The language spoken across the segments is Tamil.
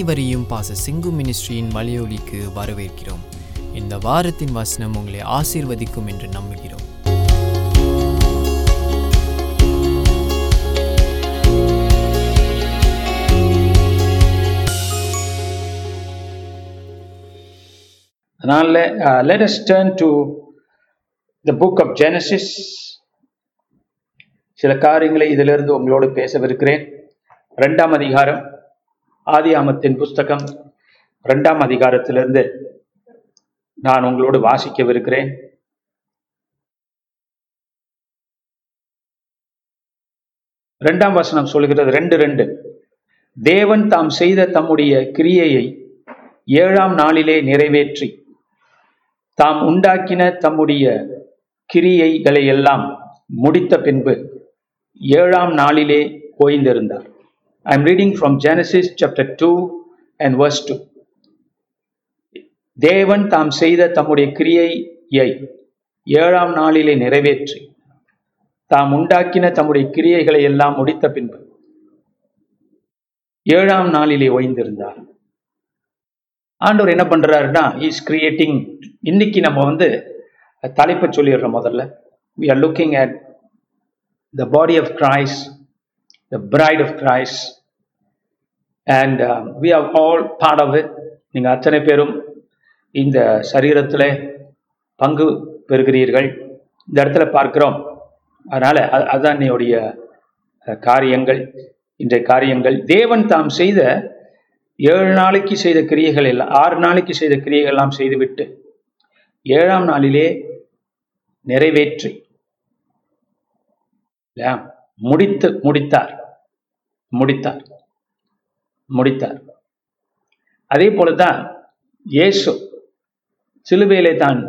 அனைவரையும் பாச சிங்கு மினிஸ்ட்ரியின் மலையொலிக்கு வரவேற்கிறோம். இந்த வாரத்தின் வசனம் உங்களை ஆசீர்வதிக்கும் என்று நம்புகிறோம். அதனால uh, let us turn to the book of Genesis. சில காரியங்களை இதிலிருந்து உங்களோடு பேசவிருக்கிறேன். ரெண்டாம் அதிகாரம் ஆதியாமத்தின் புஸ்தகம் ரெண்டாம் அதிகாரத்திலிருந்து நான் உங்களோடு வாசிக்கவிருக்கிறேன். ரெண்டாம் வசனம் சொல்கிறது ரெண்டு ரெண்டு. தேவன் தாம் செய்த தம்முடைய கிரியையை ஏழாம் நாளிலே நிறைவேற்றி தாம் உண்டாக்கின தம்முடைய கிரியைகளை எல்லாம் முடித்த பின்பு ஏழாம் நாளிலே ஓய்ந்திருந்தார். I'm reading reading from Genesis chapter two and verse two தேவன் தாம் செய்த தம்முடைய கிரியையை ஏழாம் நாளிலே நிறைவேற்றி தாம் உண்டாக்கின தம்முடைய கிரியைகளை எல்லாம் முடித்த பின்பு ஏழாம் நாளிலே ஓய்ந்திருந்தார். ஆண்டவர் என்ன பண்றாருன்னா இஸ் கிரியேட்டிங் இன்னைக்கு நம்ம வந்து தலைப்பை சொல்லிடுறோம் முதல்ல. We are looking at the body of Christ the bride of And and we are all part of it. நீங்கள் அத்தனை பேரும் இந்த சரீரத்தில் பங்கு பெறுகிறீர்கள். இந்த இடத்துல பார்க்கிறோம். அதனால அது- அதுதான் என்னுடைய காரியங்கள். இன்றைய காரியங்கள். தேவன் தாம் செய்த ஏழு நாளைக்கு செய்த கிரியைகள் எல்லாம் ஆறு நாளைக்கு செய்த கிரியைகள் எல்லாம் செய்துவிட்டு ஏழாம் நாளிலே நிறைவேற்றி முடித்து முடித்தார். முடித்தார். முடித்தார். அதே போல தான் இயேசு சிலுவையிலே தான்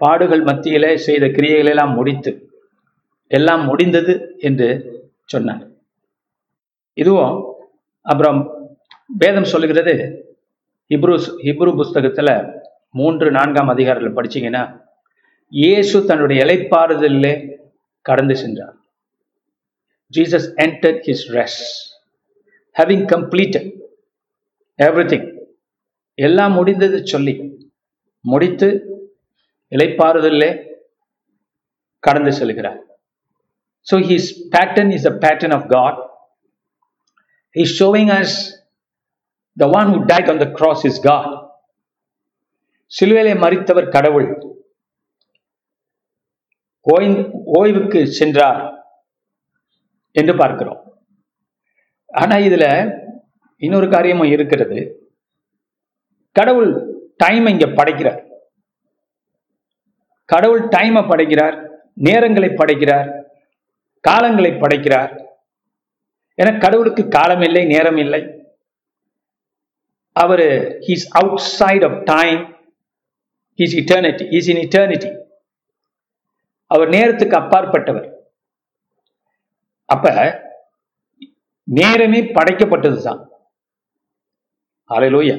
பாடுகள் மத்தியிலே செய்த கிரியைகள் எல்லாம் முடித்து எல்லாம் முடிந்தது என்று சொன்னார். இதுவும் அப்புறம் வேதம் சொல்லுகிறது இப்ரு இப்ரு புஸ்தகத்துல மூன்று நான்காம் அதிகாரத்தில் படிச்சீங்கன்னா இயேசு தன்னுடைய இலைப்பாறுதலிலே கடந்து சென்றார். Jesus entered his rest. Having completed everything, எல்லாம் முடிந்தது சொல்லி முடித்து இலைப்பாறுதலே கடந்து செல்கிறார் so his pattern is a pattern of God is showing us the one who died on the cross is God சிலுவையிலே மறித்தவர் கடவுள் ஓய்வுக்கு சென்றார் என்று பார்க்கிறோம். ஆனா இதுல இன்னொரு காரியமும் இருக்கிறது. கடவுள் டைம் இங்க படைக்கிறார். கடவுள் டைமை படைக்கிறார் நேரங்களை படைக்கிறார் காலங்களை படைக்கிறார். என கடவுளுக்கு காலம் இல்லை நேரம் இல்லை. அவர் he's outside of time he's eternity he's in eternity அவர் நேரத்துக்கு அப்பாற்பட்டவர். அப்ப நேரமே படைக்கப்பட்டதுதான். Hallelujah.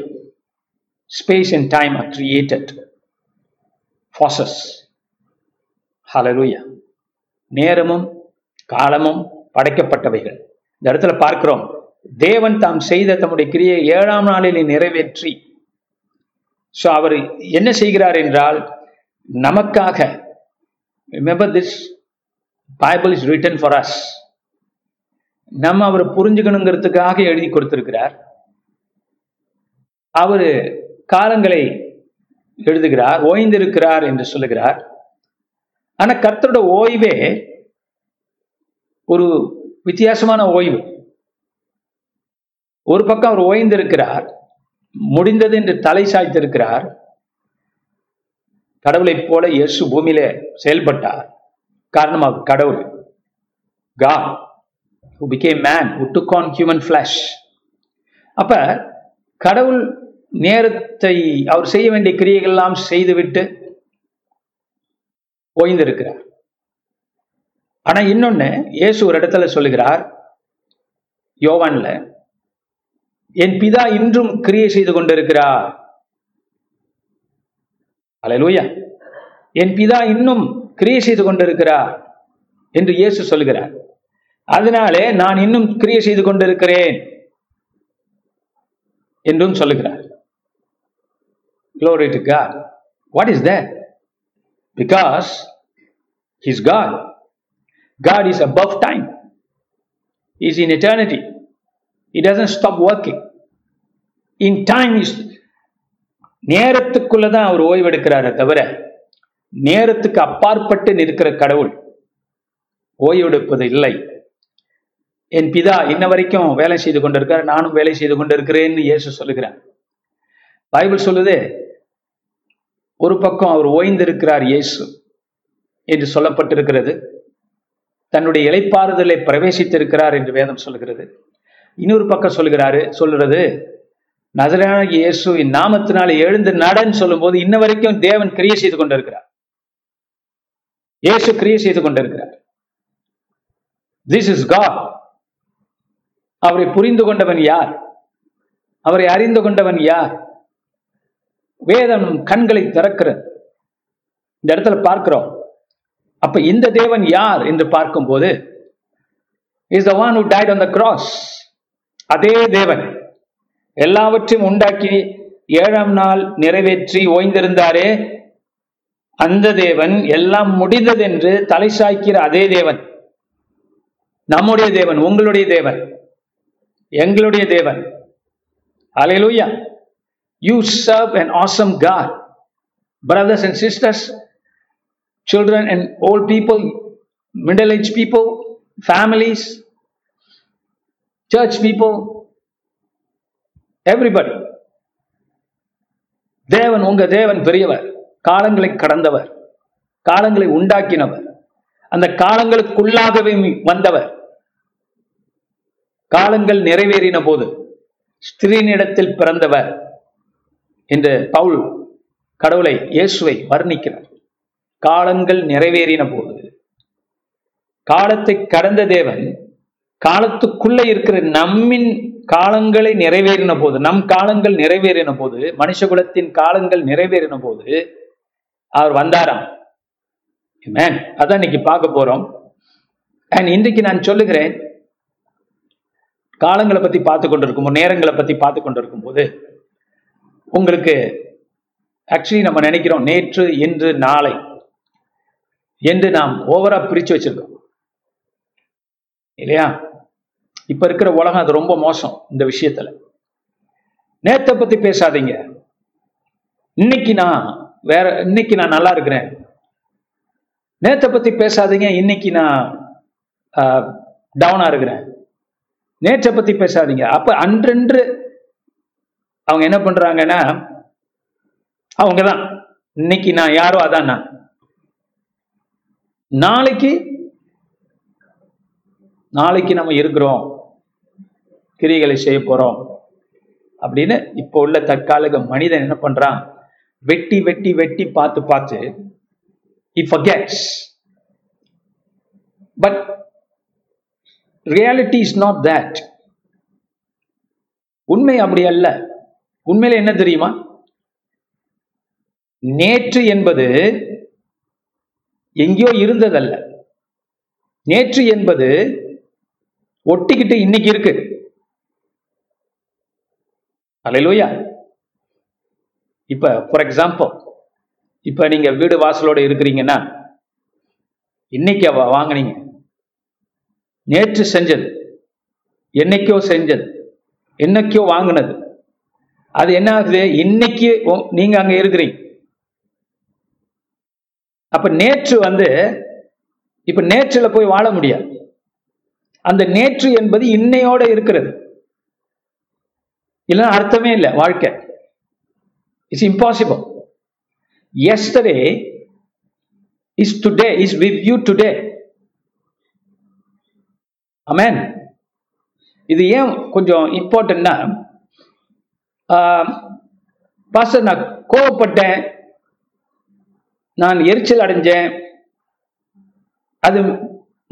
Space and time are created forces hallelujah நேரமும் காலமும் படைக்கப்பட்டவைகள். இந்த இடத்துல பார்க்கிறோம். தேவன் தாம் செய்த தம்முடைய கிரியை ஏழாம் நாளிலே நிறைவேற்றி. ஸோ அவர் என்ன செய்கிறார் என்றால் நமக்காக remember this Bible is written for us நம்ம அவரை புரிஞ்சுக்கணுங்கிறதுக்காக எழுதி கொடுத்திருக்கிறார். அவரு காலங்களை எழுதுகிறார் ஓய்ந்திருக்கிறார் என்று சொல்லுகிறார். ஆனா கர்த்தரோட ஓய்வே ஒரு வித்தியாசமான ஓய்வு. ஒரு பக்கம் அவர் ஓய்ந்திருக்கிறார் முடிந்தது என்று தலை சாய்த்திருக்கிறார். கடவுளைப் போல இயேசு பூமியில செயல்பட்டார். காரணம் அவர் கடவுள் கா who became man who took on human flesh. அப்ப கடவுள் நேரத்தை அவர் செய்ய வேண்டிய கிரியைகள் எல்லாம் செய்துவிட்டு ஓய்ந்திருக்கிறார். ஆனா இன்னொன்னு இயேசு ஒரு இடத்துல சொல்லுகிறார் யோவான்ல என் பிதா இன்றும் கிரியை செய்து கொண்டிருக்கிறார். அலையலூயா என் பிதா இன்னும் கிரியை செய்து கொண்டிருக்கிறார் என்று இயேசு சொல்லுகிறார். அதனாலே நான் இன்னும் கிரியை செய்து கொண்டிருக்கிறேன் என்றும் சொல்லுகிறார் Glory to God. What is that? Because He's God. God is above time. He's in eternity. He doesn't stop working. In time is நேரத்துக்குள்ள தான் அவர் ஓய்வெடுக்கிறாரே தவிர நேரத்துக்கு அப்பாற்பட்டு நிற்கிற கடவுள் ஓய்வெடுப்பது இல்லை என் பிதா இன்ன வரைக்கும் வேலை செய்து கொண்டிருக்கார் நானும் வேலை செய்து கொண்டிருக்கிறேன்னு இயேசு சொல்லுகிறார். பைபிள் சொல்லுது ஒரு பக்கம் அவர் ஓய்ந்திருக்கிறார் இயேசு என்று சொல்லப்பட்டிருக்கிறது. தன்னுடைய இலைப்பாறுதலை பிரவேசித்திருக்கிறார் என்று வேதம் சொல்கிறது இன்னொரு பக்கம் சொல்லுகிறாரு சொல்லுறது நசரான இயேசு நாமத்தினால எழுந்து நடன்னு சொல்லும்போது இன்ன வரைக்கும் தேவன் கிரியை செய்து கொண்டிருக்கிறார். இயேசு கிரியை செய்து கொண்டிருக்கிறார். திஸ் இஸ் காட் அவரை புரிந்து கொண்டவன் யார்? அவரை அறிந்து கொண்டவன் யார்? வேதம் கண்களை திறக்கிறது இந்த இடத்துல பார்க்கிறோம். அப்ப இந்த தேவன் யார் என்று பார்க்கும்போது is the one who died on the cross அதே தேவன். எல்லாவற்றையும் உண்டாக்கி ஏழாம் நாள் நிறைவேற்றி ஓய்ந்திருந்தாரே. அந்த தேவன் எல்லாம் முடிந்தது என்று தலை சாய்க்கிற அதே தேவன். நம்முடைய தேவன் உங்களுடைய தேவன். எங்களுடைய தேவன் அலையலூயா you serve and awesome God brothers and sisters children and old people middle age people families church people everybody தேவன் உங்க தேவன் பெரியவர் காலங்களை கடந்தவர் காலங்களை உண்டாக்கினவர் அந்த காலங்களுக்குள்ளாகவே வந்தவர் காலங்கள் நிறைவேறின போது ஸ்திரீனிடத்தில் பிறந்தவர் என்று பவுல் கடவுளை இயேசுவை வர்ணிக்கிறார். காலங்கள் நிறைவேறின போது காலத்தை கடந்த தேவன் காலத்துக்குள்ள இருக்கிற நம்மின் காலங்களை நிறைவேறின போது நம் காலங்கள் நிறைவேறின போது மனுஷகுலத்தின் காலங்கள் நிறைவேறின போது அவர் வந்தாராம். மேன் அதான் இன்னைக்கு பார்க்க போறோம். அண்ட் இன்றைக்கு நான் சொல்லுகிறேன் காலங்களை பத்தி பார்த்து கொண்டிருக்கும் நேரங்களை பத்தி பார்த்து கொண்டிருக்கும் போது உங்களுக்கு ஆக்சுவலி நம்ம நினைக்கிறோம் நேற்று இன்று நாளை என்று நாம் ஓவரா பிரிச்சு வச்சிருக்கோம். இல்லையா? இப்ப இருக்கிற உலகம் அது ரொம்ப மோசம் இந்த விஷயத்துல. நேத்தை பத்தி பேசாதீங்க. இன்னைக்கு நான் வேற இன்னைக்கு நான் நல்லா இருக்கிறேன். நேத்தை பத்தி பேசாதீங்க இன்னைக்கு நான் டவுனா இருக்கிறேன். நேற்றை பத்தி பேசாதீங்க. அப்ப அன்றென்று அவங்க என்ன பண்றாங்கன்னா அவங்கதான். இன்னைக்கு நான் யாரோ அதான் நான் நாளைக்கு நாளைக்கு நம்ம இருக்கிறோம். கிரிகளை செய்ய போறோம். அப்படின்னு இப்போ உள்ள தற்காலிக மனிதன் என்ன பண்றான்? வெட்டி வெட்டி வெட்டி பார்த்து பார்த்து he forgets. But reality is not that உண்மை அப்படி அல்ல. உண்மையில என்ன தெரியுமா? நேற்று என்பது எங்கேயோ இருந்ததல்ல. நேற்று என்பது ஒட்டிக்கிட்டு இன்னைக்கு இருக்கு. அலையிலோயா. இப்ப ஃபார் எக்ஸாம்பிள் இப்ப நீங்க வீடு வாசலோட இருக்கிறீங்கன்னா இன்னைக்கு வாங்கினீங்க. நேற்று செஞ்சது என்னைக்கோ செஞ்சது என்னைக்கோ வாங்கினது. அது என்ன ஆகுது? இன்னைக்கு நீங்க அங்க இருக்கிறீங்க. அப்ப நேற்று வந்து இப்ப நேற்றுல போய் வாழ முடியாது. அந்த நேற்று என்பது இன்னையோட இருக்கிறது. இல்லைன்னா அர்த்தமே இல்லை வாழ்க்கை. It's impossible yesterday is today is with you today amen இது ஏன் கொஞ்சம் இம்பார்ட்டன்ட்னா பாஸ்டர் நான் கோவப்பட்டேன். நான் எரிச்சல் அடைஞ்சேன். அது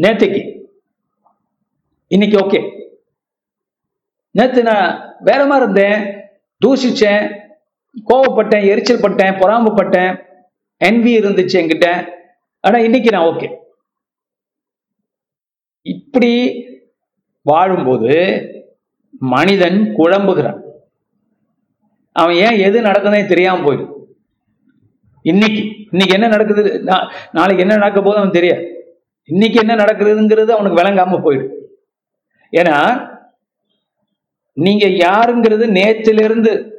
நேற்றுக்கு இன்னைக்கு ஓகே நேற்று நான் வேற மாதிரி இருந்தேன். தூசிச்சேன் கோவப்பட்டேன் எரிச்சல் பட்டேன் பொறாமப்பட்டேன் என்வி இருந்துச்சு என்கிட்ட. ஆனா இன்னைக்கு நான் ஓகே இப்படி வாழும்போது மனிதன் குழம்புகிறான். அவன் ஏன் எது நடக்குதுன்னே தெரியாம போயிடும் இன்னைக்கு இன்னைக்கு என்ன நடக்குது? நா- நாளைக்கு என்ன நடக்க போதும் அவன் தெரியாது. இன்னைக்கு என்ன நடக்குதுங்கிறது அவனுக்கு விளங்காம போயிடும் ஏன்னா நீங்க யாருங்கிறது நேற்றிலிருந்து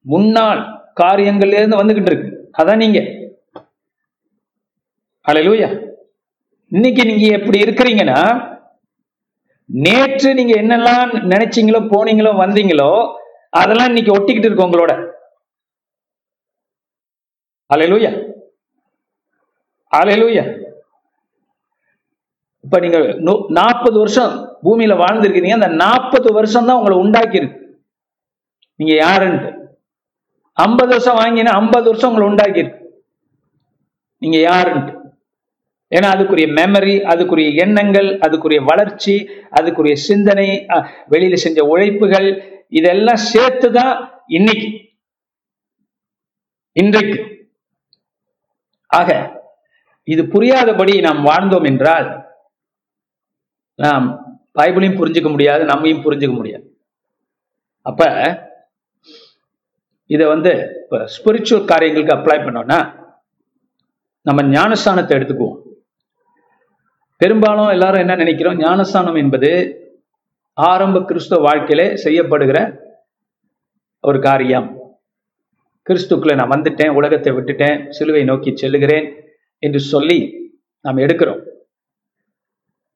முன்னாள் காரியங்கள்ல இருந்து வந்துகிட்டு இருக்கு. அதான் நீங்க. அலையூயா இன்னைக்கு நீங்க எப்படி இருக்கிறீங்கன்னா நேற்று நீங்க என்னெல்லாம் நினைச்சீங்களோ போனீங்களோ வந்தீங்களோ அதெல்லாம் இன்னைக்கு ஒட்டிக்கிட்டு இருக்கு உங்களோட. அலையலூயா அலையலூயா இப்ப நீங்க நாற்பது வருஷம் பூமியில வாழ்ந்திருக்கீங்க. அந்த நாற்பது வருஷம் தான் உங்களை உண்டாக்கியிருக்கு. நீங்க யாருன்ட்டு. ஐம்பது வருஷம் வாங்கினா ஐம்பது வருஷம் உங்களை உண்டாக்கியிருக்கு. நீங்க யாருன்ட்டு. ஏன்னா அதுக்குரிய மெமரி அதுக்குரிய எண்ணங்கள் அதுக்குரிய வளர்ச்சி அதுக்குரிய சிந்தனை அஹ், வெளியில செஞ்ச உழைப்புகள் இதெல்லாம் சேர்த்து தான் இன்னைக்கு இன்றைக்கு. ஆக இது புரியாதபடி நாம் வாழ்ந்தோம் என்றால் நாம் பைபிளையும் புரிஞ்சுக்க முடியாது நம்மையும் புரிஞ்சுக்க முடியாது. அப்ப இதை வந்து இப்போ ஸ்பிரிச்சுவல் காரியங்களுக்கு அப்ளை பண்ணோம்னா நம்ம ஞானஸ்தானத்தை எடுத்துக்குவோம். பெரும்பாலும் எல்லாரும் என்ன நினைக்கிறோம்? ஞானஸ்தானம் என்பது ஆரம்ப கிறிஸ்துவ வாழ்க்கையிலே செய்யப்படுகிற ஒரு காரியம். கிறிஸ்துக்குள்ள நான் வந்துட்டேன் உலகத்தை விட்டுட்டேன் சிலுவை நோக்கி செல்லுகிறேன் என்று சொல்லி நாம் எடுக்கிறோம்.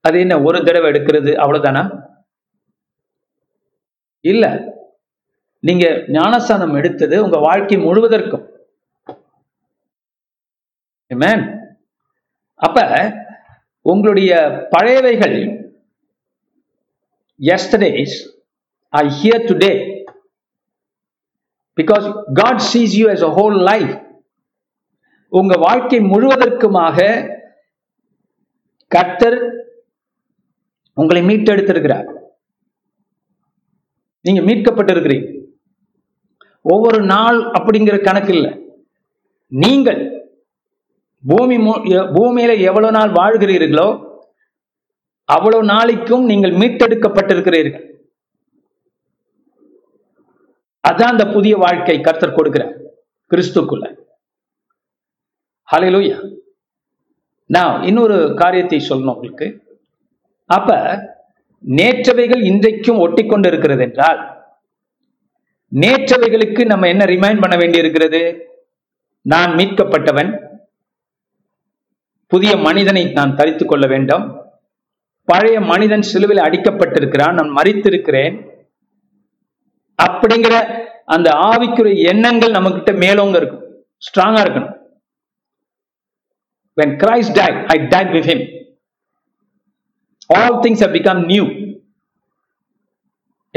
அது என்ன ஒரு தடவை எடுக்கிறது அவ்வளவுதானா? இல்ல. நீங்க ஞானஸ்தானம் எடுத்தது உங்க வாழ்க்கை முழுவதற்கும். அப்ப உங்களுடைய பழையவைகள். Yesterdays I hear today because God sees you as a whole life உங்க வாழ்க்கை முழுவதற்குமாக கர்த்தர் உங்களை மீட்டெடுத்திருக்கிறார். நீங்க மீட்கப்பட்டிருக்கிறீங்க. ஒவ்வொரு நாள் அப்படிங்கிற கணக்கு இல்லை நீங்கள் பூமி பூமியில எவ்வளவு நாள் வாழ்கிறீர்களோ அவ்வளவு நாளைக்கும் நீங்கள் மீட்டெடுக்கப்பட்டிருக்கிறீர்கள். அதான் அந்த புதிய வாழ்க்கை கர்த்தர் கொடுக்கிறார் கிறிஸ்துக்குள்ள. ஹalleluya நான் இன்னொரு காரியத்தை சொல்லணும் உங்களுக்கு. அப்ப நேற்றவைகள் இன்றைக்கும் ஒட்டி கொண்டு இருக்கிறது என்றால் நேற்றவைகளுக்கு நம்ம என்ன ரிமைண்ட் பண்ண வேண்டி இருக்கிறது நான் மீட்கப்பட்டவன் புதிய மனிதனை நான் தரித்துக் கொள்ள வேண்டும். பழைய மனிதன் சிலுவையில் அடிக்கப்பட்டிருக்கிறான். நான் மறித்திருக்கிறேன் அப்படிங்கிற அந்த ஆவிக்குரிய எண்ணங்கள் நம்ம கிட்ட மேலோங்க இருக்கும். ஸ்ட்ராங்கா இருக்கணும். When christ died i died with him. All things have become new.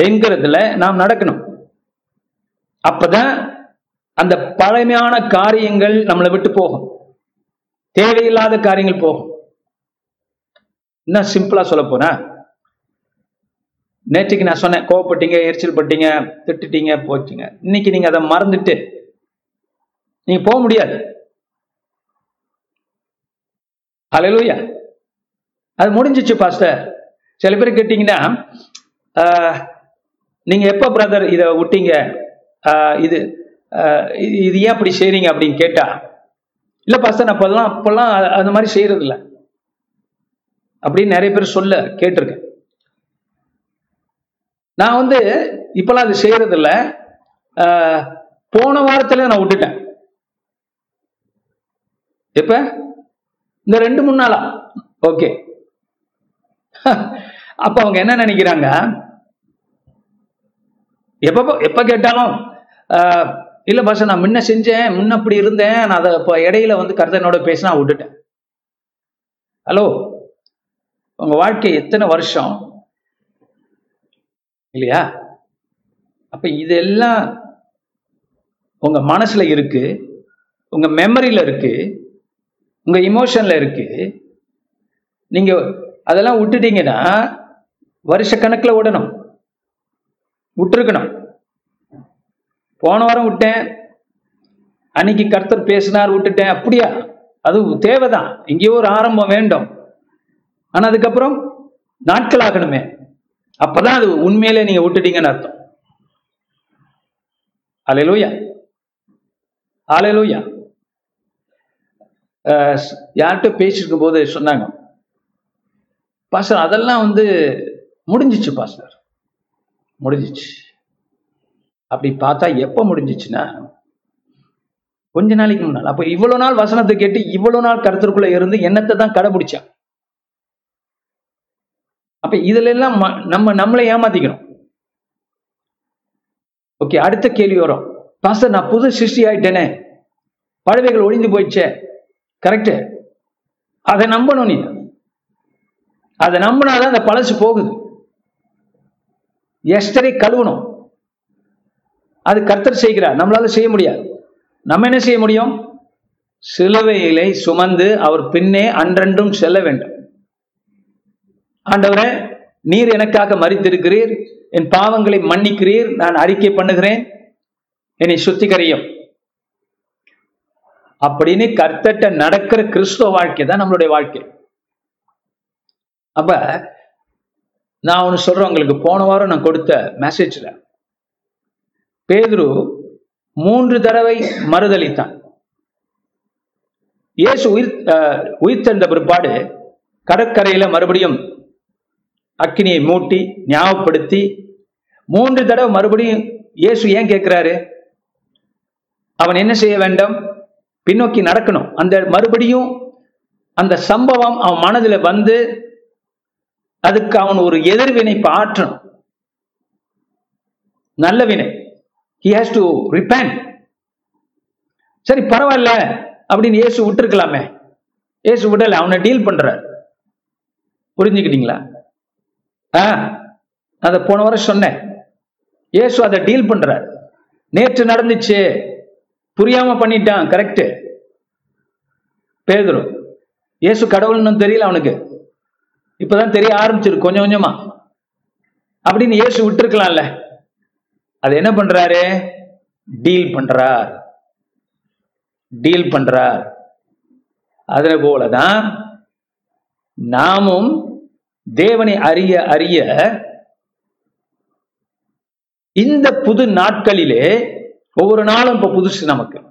என்கிறதுல நாம் நடக்கணும். அப்பதான் அந்த பழமையான காரியங்கள் நம்மளை விட்டு போகும். தேவையில்லாத காரியங்கள் போகும். இன்னும் சிம்பிளா சொல்ல போறேன்? நேற்றுக்கு நான் சொன்னேன் கோவப்பட்டீங்க எரிச்சல் பட்டீங்க திட்டுட்டீங்க போச்சுங்க. இன்னைக்கு நீங்க அதை மறந்துட்டு நீங்க போக முடியாது. அலையலூயா அது முடிஞ்சிச்சு பாஸ்டர் சில பேர் கேட்டீங்கன்னா நீங்க எப்ப பிரதர் இதை விட்டீங்க? இது இது இது ஏன் அப்படி செய்றீங்க அப்படின்னு கேட்டா இல்ல பாஸ்டர் நான் அப்பெல்லாம் அப்பெல்லாம் அந்த மாதிரி செய்யறது இல்ல அப்படின்னு நிறைய பேர் சொல்ல கேட்டிருக்கேன். நான் வந்து இப்பெல்லாம் அது செய்யறது இல்ல ஆஹ், போன வாரத்துல நான் விட்டுட்டேன். எப்ப? இந்த ரெண்டு மூணு நாளா? ஓகே. அப்ப அவங்க என்ன நினைக்கிறாங்க? எப்ப எப்ப கேட்டாலும் ஆஹ், இல்ல பாஷா நான் முன்ன செஞ்சேன் முன்ன அப்படி இருந்தேன். நான் அதை இப்போ இடையில வந்து கர்த்தனோட பேசினா விட்டுட்டேன். ஹலோ உங்க வாழ்க்கை எத்தனை வருஷம்? இல்லையா? அப்ப இதெல்லாம் உங்க மனசுல இருக்கு உங்க மெமரியில இருக்கு உங்க இமோஷன்ல இருக்கு. நீங்க அதெல்லாம் விட்டுட்டீங்கன்னா வருஷ கணக்குல விடணும் விட்டுருக்கணும். போன வாரம் விட்டேன். அன்னைக்கு கர்த்தர் பேசினார் விட்டுட்டேன். அப்படியா? அது தேவைதான். எங்கேயோ ஒரு ஆரம்பம் வேண்டும். ஆனா அதுக்கப்புறம் நாட்கள் ஆகணுமே அப்பதான் அது உண்மையிலே நீங்க விட்டுட்டீங்கன்னு அர்த்தம். அலையலூயா அலையலூயா யார்கிட்ட பேசிருக்கும் போது சொன்னாங்க. பாஸ்டர் அதெல்லாம் வந்து முடிஞ்சிச்சு பாஸ்டர். முடிஞ்சிச்சு. அப்படி பார்த்தா எப்போ முடிஞ்சிச்சுன்னா கொஞ்ச நாளைக்கு முன்னால். அப்ப இவ்வளவு நாள் வசனத்தை கேட்டு இவ்வளவு நாள் கருத்திற்குள்ள இருந்து என்னத்தை தான் கடைபிடிச்சான் அப்ப இதுல எல்லாம் நம்ம நம்மளை ஏமாத்திக்கணும். ஓகே அடுத்த கேள்வி வரும். பாஸ்டர் நான் புது சிருஷ்டி ஆயிட்டேனே. பழவைகள் ஒழிந்து போயிடுச்சே. கரெக்ட் அதை நம்பணும் நீ. அதை நம்பினாதான் அந்த பழசு போகுது. எஸ்டரை கழுவணும். அது கர்த்தர் செய்கிறார். நம்மளால செய்ய முடியாது. நம்ம என்ன செய்ய முடியும்? சிலுவையிலை சுமந்து அவர் பின்னே அன்றென்றும் செல்ல வேண்டும். ஆண்டவரே நீர் எனக்காக மறித்திருக்கிறீர் என் பாவங்களை மன்னிக்கிறீர். நான் அறிக்கை பண்ணுகிறேன். என்னை சுத்திகரியும். அப்படின்னு கர்த்தட்ட நடக்கிற கிறிஸ்துவ வாழ்க்கை தான் நம்மளுடைய வாழ்க்கை. அப்ப நான் ஒன்று சொல்றேன் உங்களுக்கு. போன வாரம் நான் கொடுத்த மெசேஜில் பேதுரு மூன்று தடவை மறுதளித்தான். இயேசு உயிர் அஹ், உயிர்த்தெழுந்த பிற்பாடு கடற்கரையில மறுபடியும் அக்கினியை மூட்டி ஞாபகப்படுத்தி மூன்று தடவை மறுபடியும் இயேசு ஏன் கேட்கிறாரு? அவன் என்ன செய்ய வேண்டும்? பின்னோக்கி நடக்கணும். அந்த மறுபடியும் அந்த சம்பவம் அவன் மனதில் வந்து அதுக்கு அவன் ஒரு எதிர்வினை பாற்றணும். நல்ல வினை. ஹி ஹேஸ் டு ரிப்பேண்ட் சரி பரவாயில்ல அப்படின்னு இயேசு விட்டுருக்கலாமே. இயேசு விடல அவனை டீல் பண்றார். புரிஞ்சுக்கிட்டீங்களா? ஆ அதை போன வாரம் சொன்னேன். இயேசு அதை டீல் பண்றார். நேற்று நடந்துச்சு. புரியாம பண்ணிட்டான் கரெக்ட் பேதுரு இயேசு கடவுள்னு தெரியல அவனுக்கு. இப்பதான் தெரிய ஆரம்பிச்சிருக்கு கொஞ்சம் கொஞ்சமா. அப்படின்னு இயேசு விட்டுருக்கலாம்ல. அது என்ன பண்றாரு? டீல் பண்றார். டீல் பண்றார். அதே போலதான் நாமும் தேவனை அறிய அறிய இந்த புது நாட்களிலே ஒவ்வொரு நாளும் இப்ப புதுசு நமக்கு.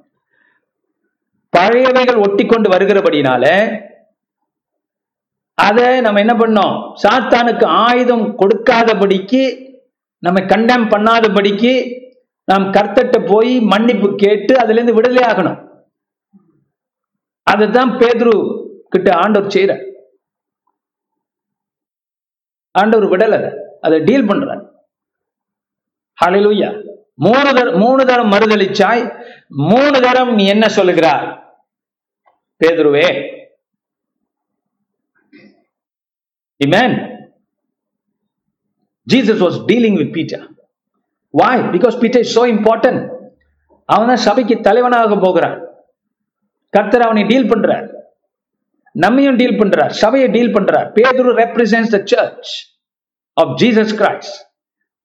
பழையவைகள் ஒட்டி கொண்டு வருகிறபடினால அதை நம்ம என்ன பண்ணோம்? சாத்தானுக்கு ஆயுதம் கொடுக்காதபடிக்கு நம்ம கண்டம் பண்ணாதபடிக்கு நாம் கர்த்தட்ட போய் மன்னிப்பு கேட்டு அதுலேருந்து விடுதலை ஆகணும். அதுதான் பேதுரு கிட்ட ஆண்டவர் செய்யற ஆண்டவர் விடல அதை. டீல் பண்றார். ஹalleluya மூணு தரம் மூணு தரம் மறுதளிச்சாய் மூணு தரம் நீ என்ன சொல்லுகிறார் பேதுருவே. Amen Jesus was dealing with Peter why because Peter is so important அவன் தான் சபைக்கு தலைவனாக போகிறான். கர்த்தர் அவனை டீல் பண்றார். நம்மையும் டீல் பண்றார். சபையை டீல் பண்றார். பேதுரு represents the church of Jesus Christ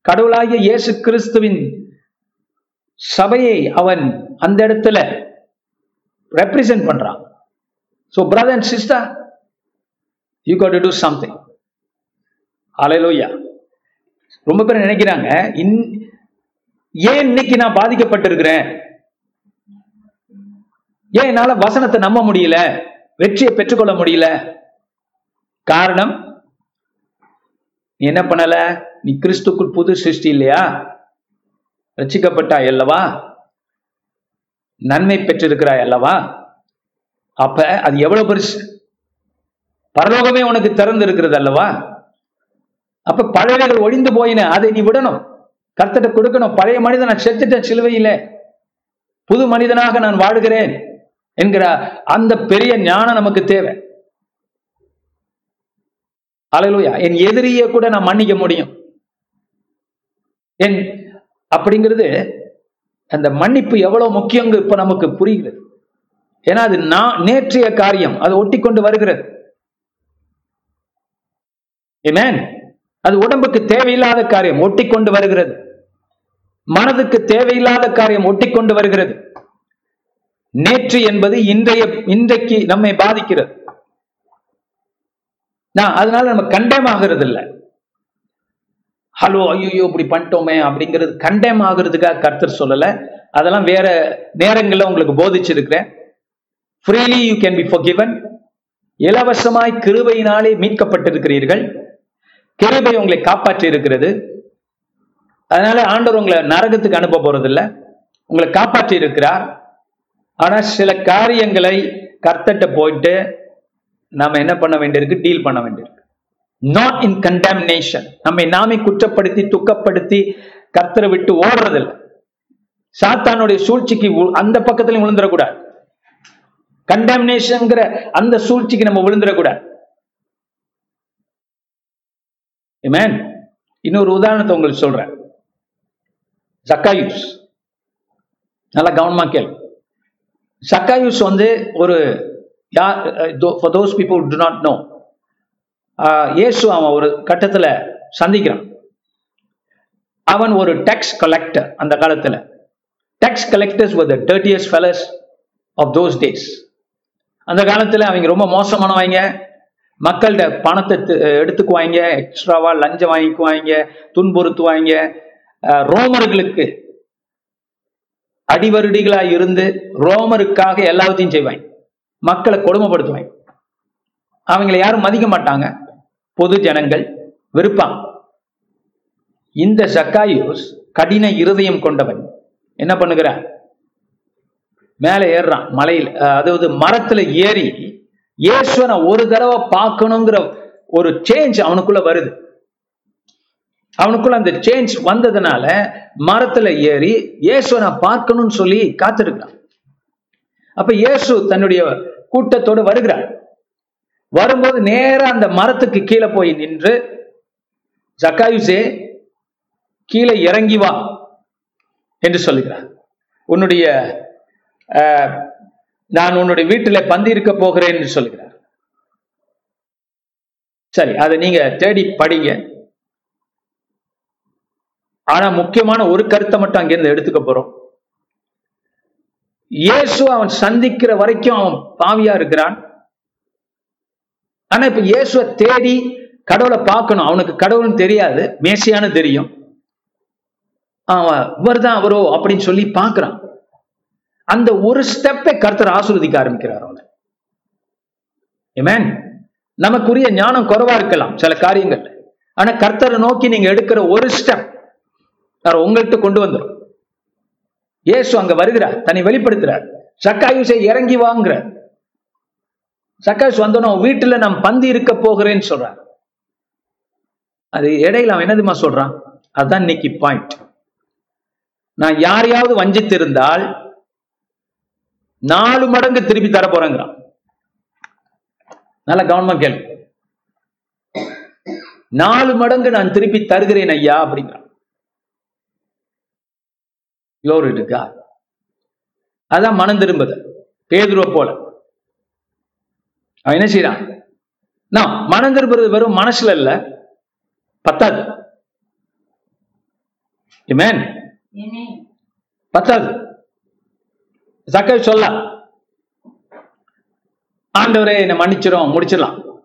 கடவுளாகிய இயேசு கிறிஸ்துவின் சபையை அவன் அந்த இடத்துல ரெப்ரசன்ட் பண்றான். So brother and sister you got to do something அலையிலோயா ரொம்ப பேர் நினைக்கிறாங்க இன் ஏன் இன்னைக்கு நான் பாதிக்கப்பட்டிருக்கிறேன்? ஏன் என்னால வசனத்தை நம்ப முடியல? வெற்றியை பெற்றுக்கொள்ள முடியல? காரணம் நீ என்ன பண்ணல? நீ கிறிஸ்துக்குள் புது சிருஷ்டி இல்லையா? ரச்சிக்கப்பட்டாய் அல்லவா? நன்மை பெற்றிருக்கிறாய் அல்லவா? அப்ப அது எவ்வளவு பெருசு? பரலோகமே உனக்கு திறந்து இருக்கிறது அல்லவா? அப்ப பழையவைகள் ஒழிந்து போயின. அதை நீ விடணும். கர்த்தட்ட கொடுக்கணும். பழைய மனிதன் நான் செத்துட்டேன் சிலுவையில. புது மனிதனாக நான் வாழுகிறேன் என்கிற அந்த பெரிய ஞானம் நமக்கு தேவை. அலையிலுயா என் எதிரியை கூட நான் மன்னிக்க முடியும். என் அப்படிங்கிறது அந்த மன்னிப்பு எவ்வளவு முக்கியங்க இப்ப நமக்கு புரிகிறது. ஏன்னா அது நான் நேற்றைய காரியம். அதை ஒட்டி கொண்டு வருகிறது. ஏமேன் அது உடம்புக்கு தேவையில்லாத காரியம் ஒட்டி கொண்டு வருகிறது. மனதுக்கு தேவையில்லாத காரியம் ஒட்டி கொண்டு வருகிறது. நேற்று என்பது இன்றைய இன்றைக்கு நம்மை பாதிக்கிறது. நான் அதனால நம்ம கண்டேம் ஆகிறது இல்லை ஹலோ ஐயோ இப்படி பண்ணிட்டோமே அப்படிங்கிறது கண்டேம் ஆகுறதுக்காக கருத்தர் சொல்லல. அதெல்லாம் வேற நேரங்களில் உங்களுக்கு போதிச்சிருக்கிறேன். Freely you can be forgiven. இலவசமாய் கிருபையினாலே மீட்கப்பட்டிருக்கிறீர்கள். கிருபை உங்களை காப்பாற்றி இருக்கிறது அதனால ஆண்டவர் உங்களை நரகத்துக்கு அனுப்ப போறதில்ல. உங்களை காப்பாற்றி இருக்கிறார் ஆனா சில காரியங்களை கர்த்தட்ட போயிட்டு நாம என்ன பண்ண வேண்டியிருக்கு? டீல் பண்ண வேண்டியிருக்கு. நாட் இன் கண்டாமினேஷன் நம்மை நாமே குற்றப்படுத்தி துக்கப்படுத்தி கர்த்தரை விட்டு ஓடுறதில்லை. சாத்தானுடைய சூழ்ச்சிக்கு அந்த பக்கத்துலயும் விழுந்துடக்கூடாது. கண்டாமினேஷன்ங்கிற அந்த சூழ்ச்சிக்கு நம்ம விழுந்துடக்கூடாது. Amen. இன்னொரு உதாரணத்தை உங்களுக்கு சொல்றேன். சக்காயூஸ் நல்லா கவனமா கேள். சக்காயூஸ் வந்து ஒரு யார் for those people to not know இயேசு அவன் ஒரு கட்டத்துல சந்திக்கிறான். அவன் ஒரு டேக்ஸ் கலெக்டர் அந்த காலத்துல. Tax collectors were the dirtiest fellas of those days அந்த காலத்துல அவங்க ரொம்ப மோசமானவங்க. மக்கள்கிட்ட பணத்தை எடுத்துக்குவாங்க எக்ஸ்ட்ராவா லஞ்சம் வாங்கிக்குவாங்க துன்புறுத்துவாங்க. ரோமர்களுக்கு அடிவருடிகளா இருந்து ரோமருக்காக எல்லாத்தையும் செய்வாங்க. மக்களை கொடுமைப்படுத்துவாங்க. அவங்களை யாரும் மதிக்க மாட்டாங்க. பொது ஜனங்கள் விருப்பாங்க இந்த சக்காயூஸ் கடின இருதயம் கொண்டவன். என்ன பண்ணுகிறான் மேலே ஏறுறான். மலையில் அதாவது மரத்துல ஏறி இயேசுவனை ஒரு தடவை பார்க்கணுங்கிற ஒரு சேஞ்ச் அவனுக்குள்ள வருது. அவனுக்குள்ள அந்த சேஞ்ச் வந்ததுனால மரத்துல ஏறி இயேசுவனை பார்க்கணும்னு சொல்லி காத்திருக்கிறான். அப்ப இயேசு தன்னுடைய கூட்டத்தோடு வருகிறார். வரும்போது நேரா அந்த மரத்துக்கு கீழே போய் நின்று ஜக்காயுசே கீழே இறங்கி வா என்று சொல்லுகிறார். உன்னுடைய அஹ், நான் உன்னுடைய வீட்டில பந்தி இருக்க போகிறேன் என்று சொல்கிறார். சரி அதை நீங்க தேடி படிங்க. ஆனா முக்கியமான ஒரு கருத்தை மட்டும் அங்கிருந்து எடுத்துக்க போறோம். இயேசு அவன் சந்திக்கிற வரைக்கும் அவன் பாவியா இருக்கிறான். ஆனா இப்ப இயேசுவை தேடி கடவுளை பார்க்கணும். அவனுக்கு கடவுள்னு தெரியாது மேசியானு தெரியும். அவன் இவர்தான் அவரோ அப்படின்னு சொல்லி பார்க்கறான். அந்த ஒரு ஸ்டெப்பை கர்த்தர் ஆசீர்வதிக்க ஆரம்பிக்கிறார் அவனை Amen. நமக்குரிய ஞானம் குறைவா இருக்கலாம் சில காரியங்கள். ஆனா கர்த்தரை நோக்கி நீங்க எடுக்கிற ஒரு ஸ்டெப் அவர் உங்கள்கிட்ட கொண்டு வந்துடும் ஏசு அங்க வருகிறார் தன்னை வெளிப்படுத்துறார். சக்காயுசை இறங்கி வாங்குறார். சக்காயுஸ் வந்தோன்னு வீட்டுல நான் பந்தி இருக்க போகிறேன்னு சொல்றார். அது இடையில அவன் என்னதுமா சொல்றான்? அதுதான் இன்னைக்கு பாயிண்ட் நான் யாரையாவது வஞ்சித்திருந்தால் நாலு மடங்கு திருப்பி தர போறேங்கிறான். நல்ல கவனமா கேளு. நாலு மடங்கு நான் திருப்பி தருகிறேன் ஐயா அப்படிங்கிறான். அதான் மனம் திரும்புது. பேதுருவ போல. அவன் என்ன செய்யறான் நான் மனம் திரும்புறது வெறும் மனசுல இல்ல பத்தாது. பத்தாது. சக்கரை சொல்ல. ஆண்டவரே என்னை மன்னிச்சிடும் முடிச்சிடலாம்.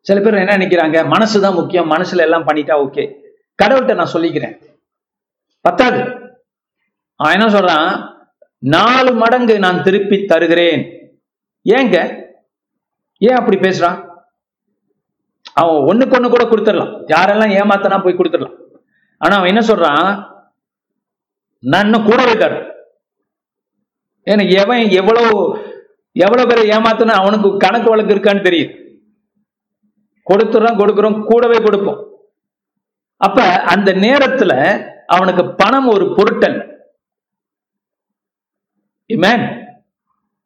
சில பேர் என்ன நினைக்கிறாங்க மனசுதான் முக்கியம் மனசுல எல்லாம் பண்ணிட்டா ஓகே. கடவுள்கிட்ட நான் சொல்லிக்கிறேன். பத்தாது அவன் என்ன சொல்றான்? நாலு மடங்கு நான் திருப்பி தருகிறேன். ஏங்க? ஏன் அப்படி பேசுறான்? அவன் ஒண்ணுக்கு ஒண்ணு கூட கொடுத்துடலாம். யாரெல்லாம் ஏமாத்தனா போய் கொடுத்துடலாம். ஆனா அவன் என்ன சொல்றான்? நான் இன்னும் கூடவே தரேன் ஏன்னா எவன் எவ்வளவு எவ்வளவு பேரை ஏமாத்தினா அவனுக்கு கணக்கு வழக்கு இருக்கான்னு தெரியும் கொடுத்துறோம் கொடுக்குறோம் கூடவே கொடுப்போம். அப்ப அந்த நேரத்துல அவனுக்கு பணம் ஒரு பொருட்டல்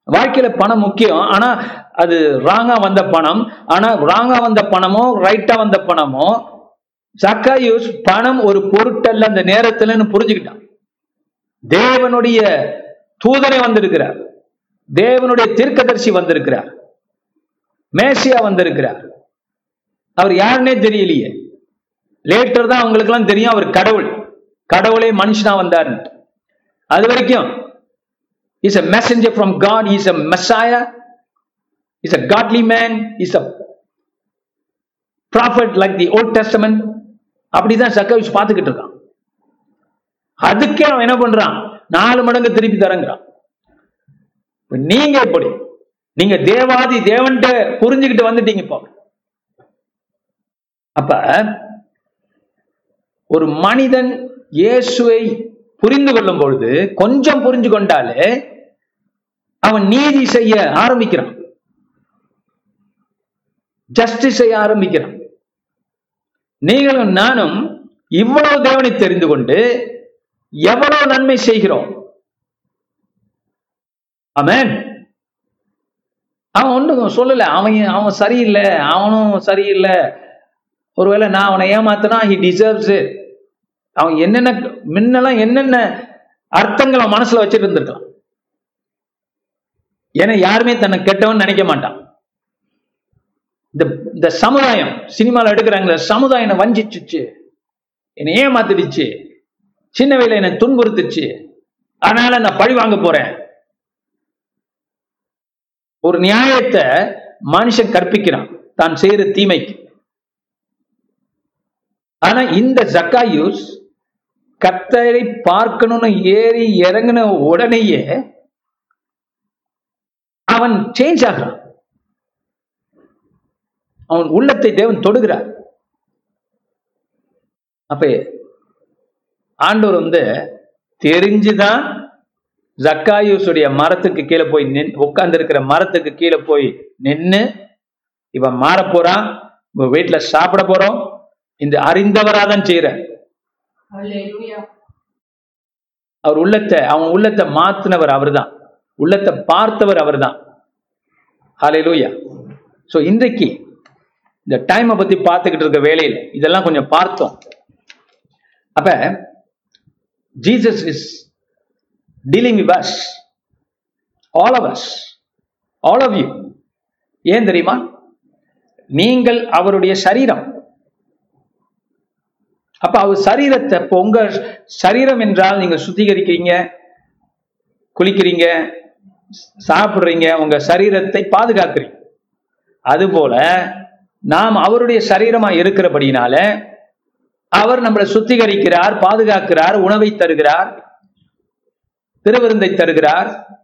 வாழ்க்கையில பணம் முக்கியம். ஆனா அது ராங்கா வந்த பணம். ஆனா ராங்கா வந்த பணமோ ரைட்டா வந்த பணமோ சக்காயூஸ் பணம் ஒரு பொருட்டல்ல அந்த நேரத்துலன்னு புரிஞ்சுக்கிட்டான். தேவனுடைய தூதனை வந்திருக்கிறார். தேவனுடைய தீர்க்கதர்சி வந்திருக்கிறார். மேசியா வந்திருக்கிறார். அவர் யாருன்னே தெரியலையே. லேட்டர் தான் அவங்களுக்கு எல்லாம் தெரியும் அவர் கடவுள். கடவுளே மனுஷனா வந்தார் அது வரைக்கும் is a messenger from God is a messiah is a godly man is a prophet like the old testament. அப்படிதான் சக்கவிஸ் பார்த்துக்கிட்டு இருக்கான். அதுக்கே அவன் என்ன பண்றான்? நாலு மடங்கு திருப்பி தரங்கிறான். நீங்க எப்படி? நீங்க தேவாதி தேவன்ட்ட புரிஞ்சுக்கிட்டு வந்துட்டீங்க இப்போ. அப்ப ஒரு மனிதன் இயேசுவை புரிந்து கொள்ளும் பொழுது கொஞ்சம் புரிஞ்சு கொண்டாலே அவன் நீதி செய்ய ஆரம்பிக்கிறான். ஜஸ்டிஸ் செய்ய ஆரம்பிக்கிறான். நீங்களும் நானும் இவ்வளவு தேவனை தெரிந்து கொண்டு எவ்வளவு நன்மை செய்கிறோம்? அமேன் அவன் ஒன்றும் சொல்லல. அவன் அவன் சரியில்லை. அவனும் சரியில்லை. ஒருவேளை நான் அவனை ஏமாத்தினா ஹி டிசர்வ்ஸ் அவன் என்னென்ன முன்னெல்லாம் என்னென்ன அர்த்தங்கள் அவன் மனசுல வச்சுட்டு இருந்திருக்கான். ஏன்னா யாருமே தன்னை கெட்டவன் நினைக்க மாட்டான். இந்த இந்த சமுதாயம் சினிமால எடுக்கிறாங்களே சமுதாயம் வஞ்சிச்சுச்சு. என்னை ஏமாத்திடுச்சு. சின்ன வயல என்னை துன்புறுத்துச்சு. அதனால நான் பழி வாங்க போறேன். ஒரு நியாயத்தை மனுஷன் கற்பிக்கிறான். தான் செய்யற தீமைக்கு. ஆனா இந்த ஜக்காயூஸ் கத்தரை பார்க்கணும்னு ஏறி இறங்கின உடனேயே அவன் சேஞ்ச் ஆகிறான். அவன் உள்ளத்தை தேவன் தொடுகிறார். அப்ப ஆண்டவர் வந்து தெரிஞ்சுதான் ஜக்காயூஸுடைய மரத்துக்கு கீழே போய் நின் உட்கார்ந்து இருக்கிற மரத்துக்கு கீழே போய் நின்னு இவன் மாற போறான் இவன் வீட்டுல சாப்பிட போறோம் இந்த அறிந்தவராதான் செய்யற. அவர் உள்ளத்தை அவன் உள்ளத்தை மாத்தினவர் அவர்தான். உள்ளத்தை பார்த்தவர் அவர்தான். சோ இன்றைக்கு இந்த டைமை பத்தி பார்த்துக்கிட்டு இருக்க வேலையில் இதெல்லாம் கொஞ்சம் பார்த்தோம். அப்ப Jesus is dealing with us all of us all of you ஏன் தெரியுமா? நீங்கள் அவருடைய சரீரம். அப்ப அவர் சரீரத்தை இப்போ உங்க சரீரம் என்றால் நீங்க சுத்திகரிக்கிறீங்க குளிக்கிறீங்க சாப்பிடுறீங்க உங்க சரீரத்தை பாதுகாக்கிறீங்க. அதுபோல நாம் அவருடைய சரீரமா இருக்கிறபடினால அவர் நம்மளை சுத்திகரிக்கிறார் பாதுகாக்கிறார் உணவை தருகிறார் திருவிருந்தை தருகிறார்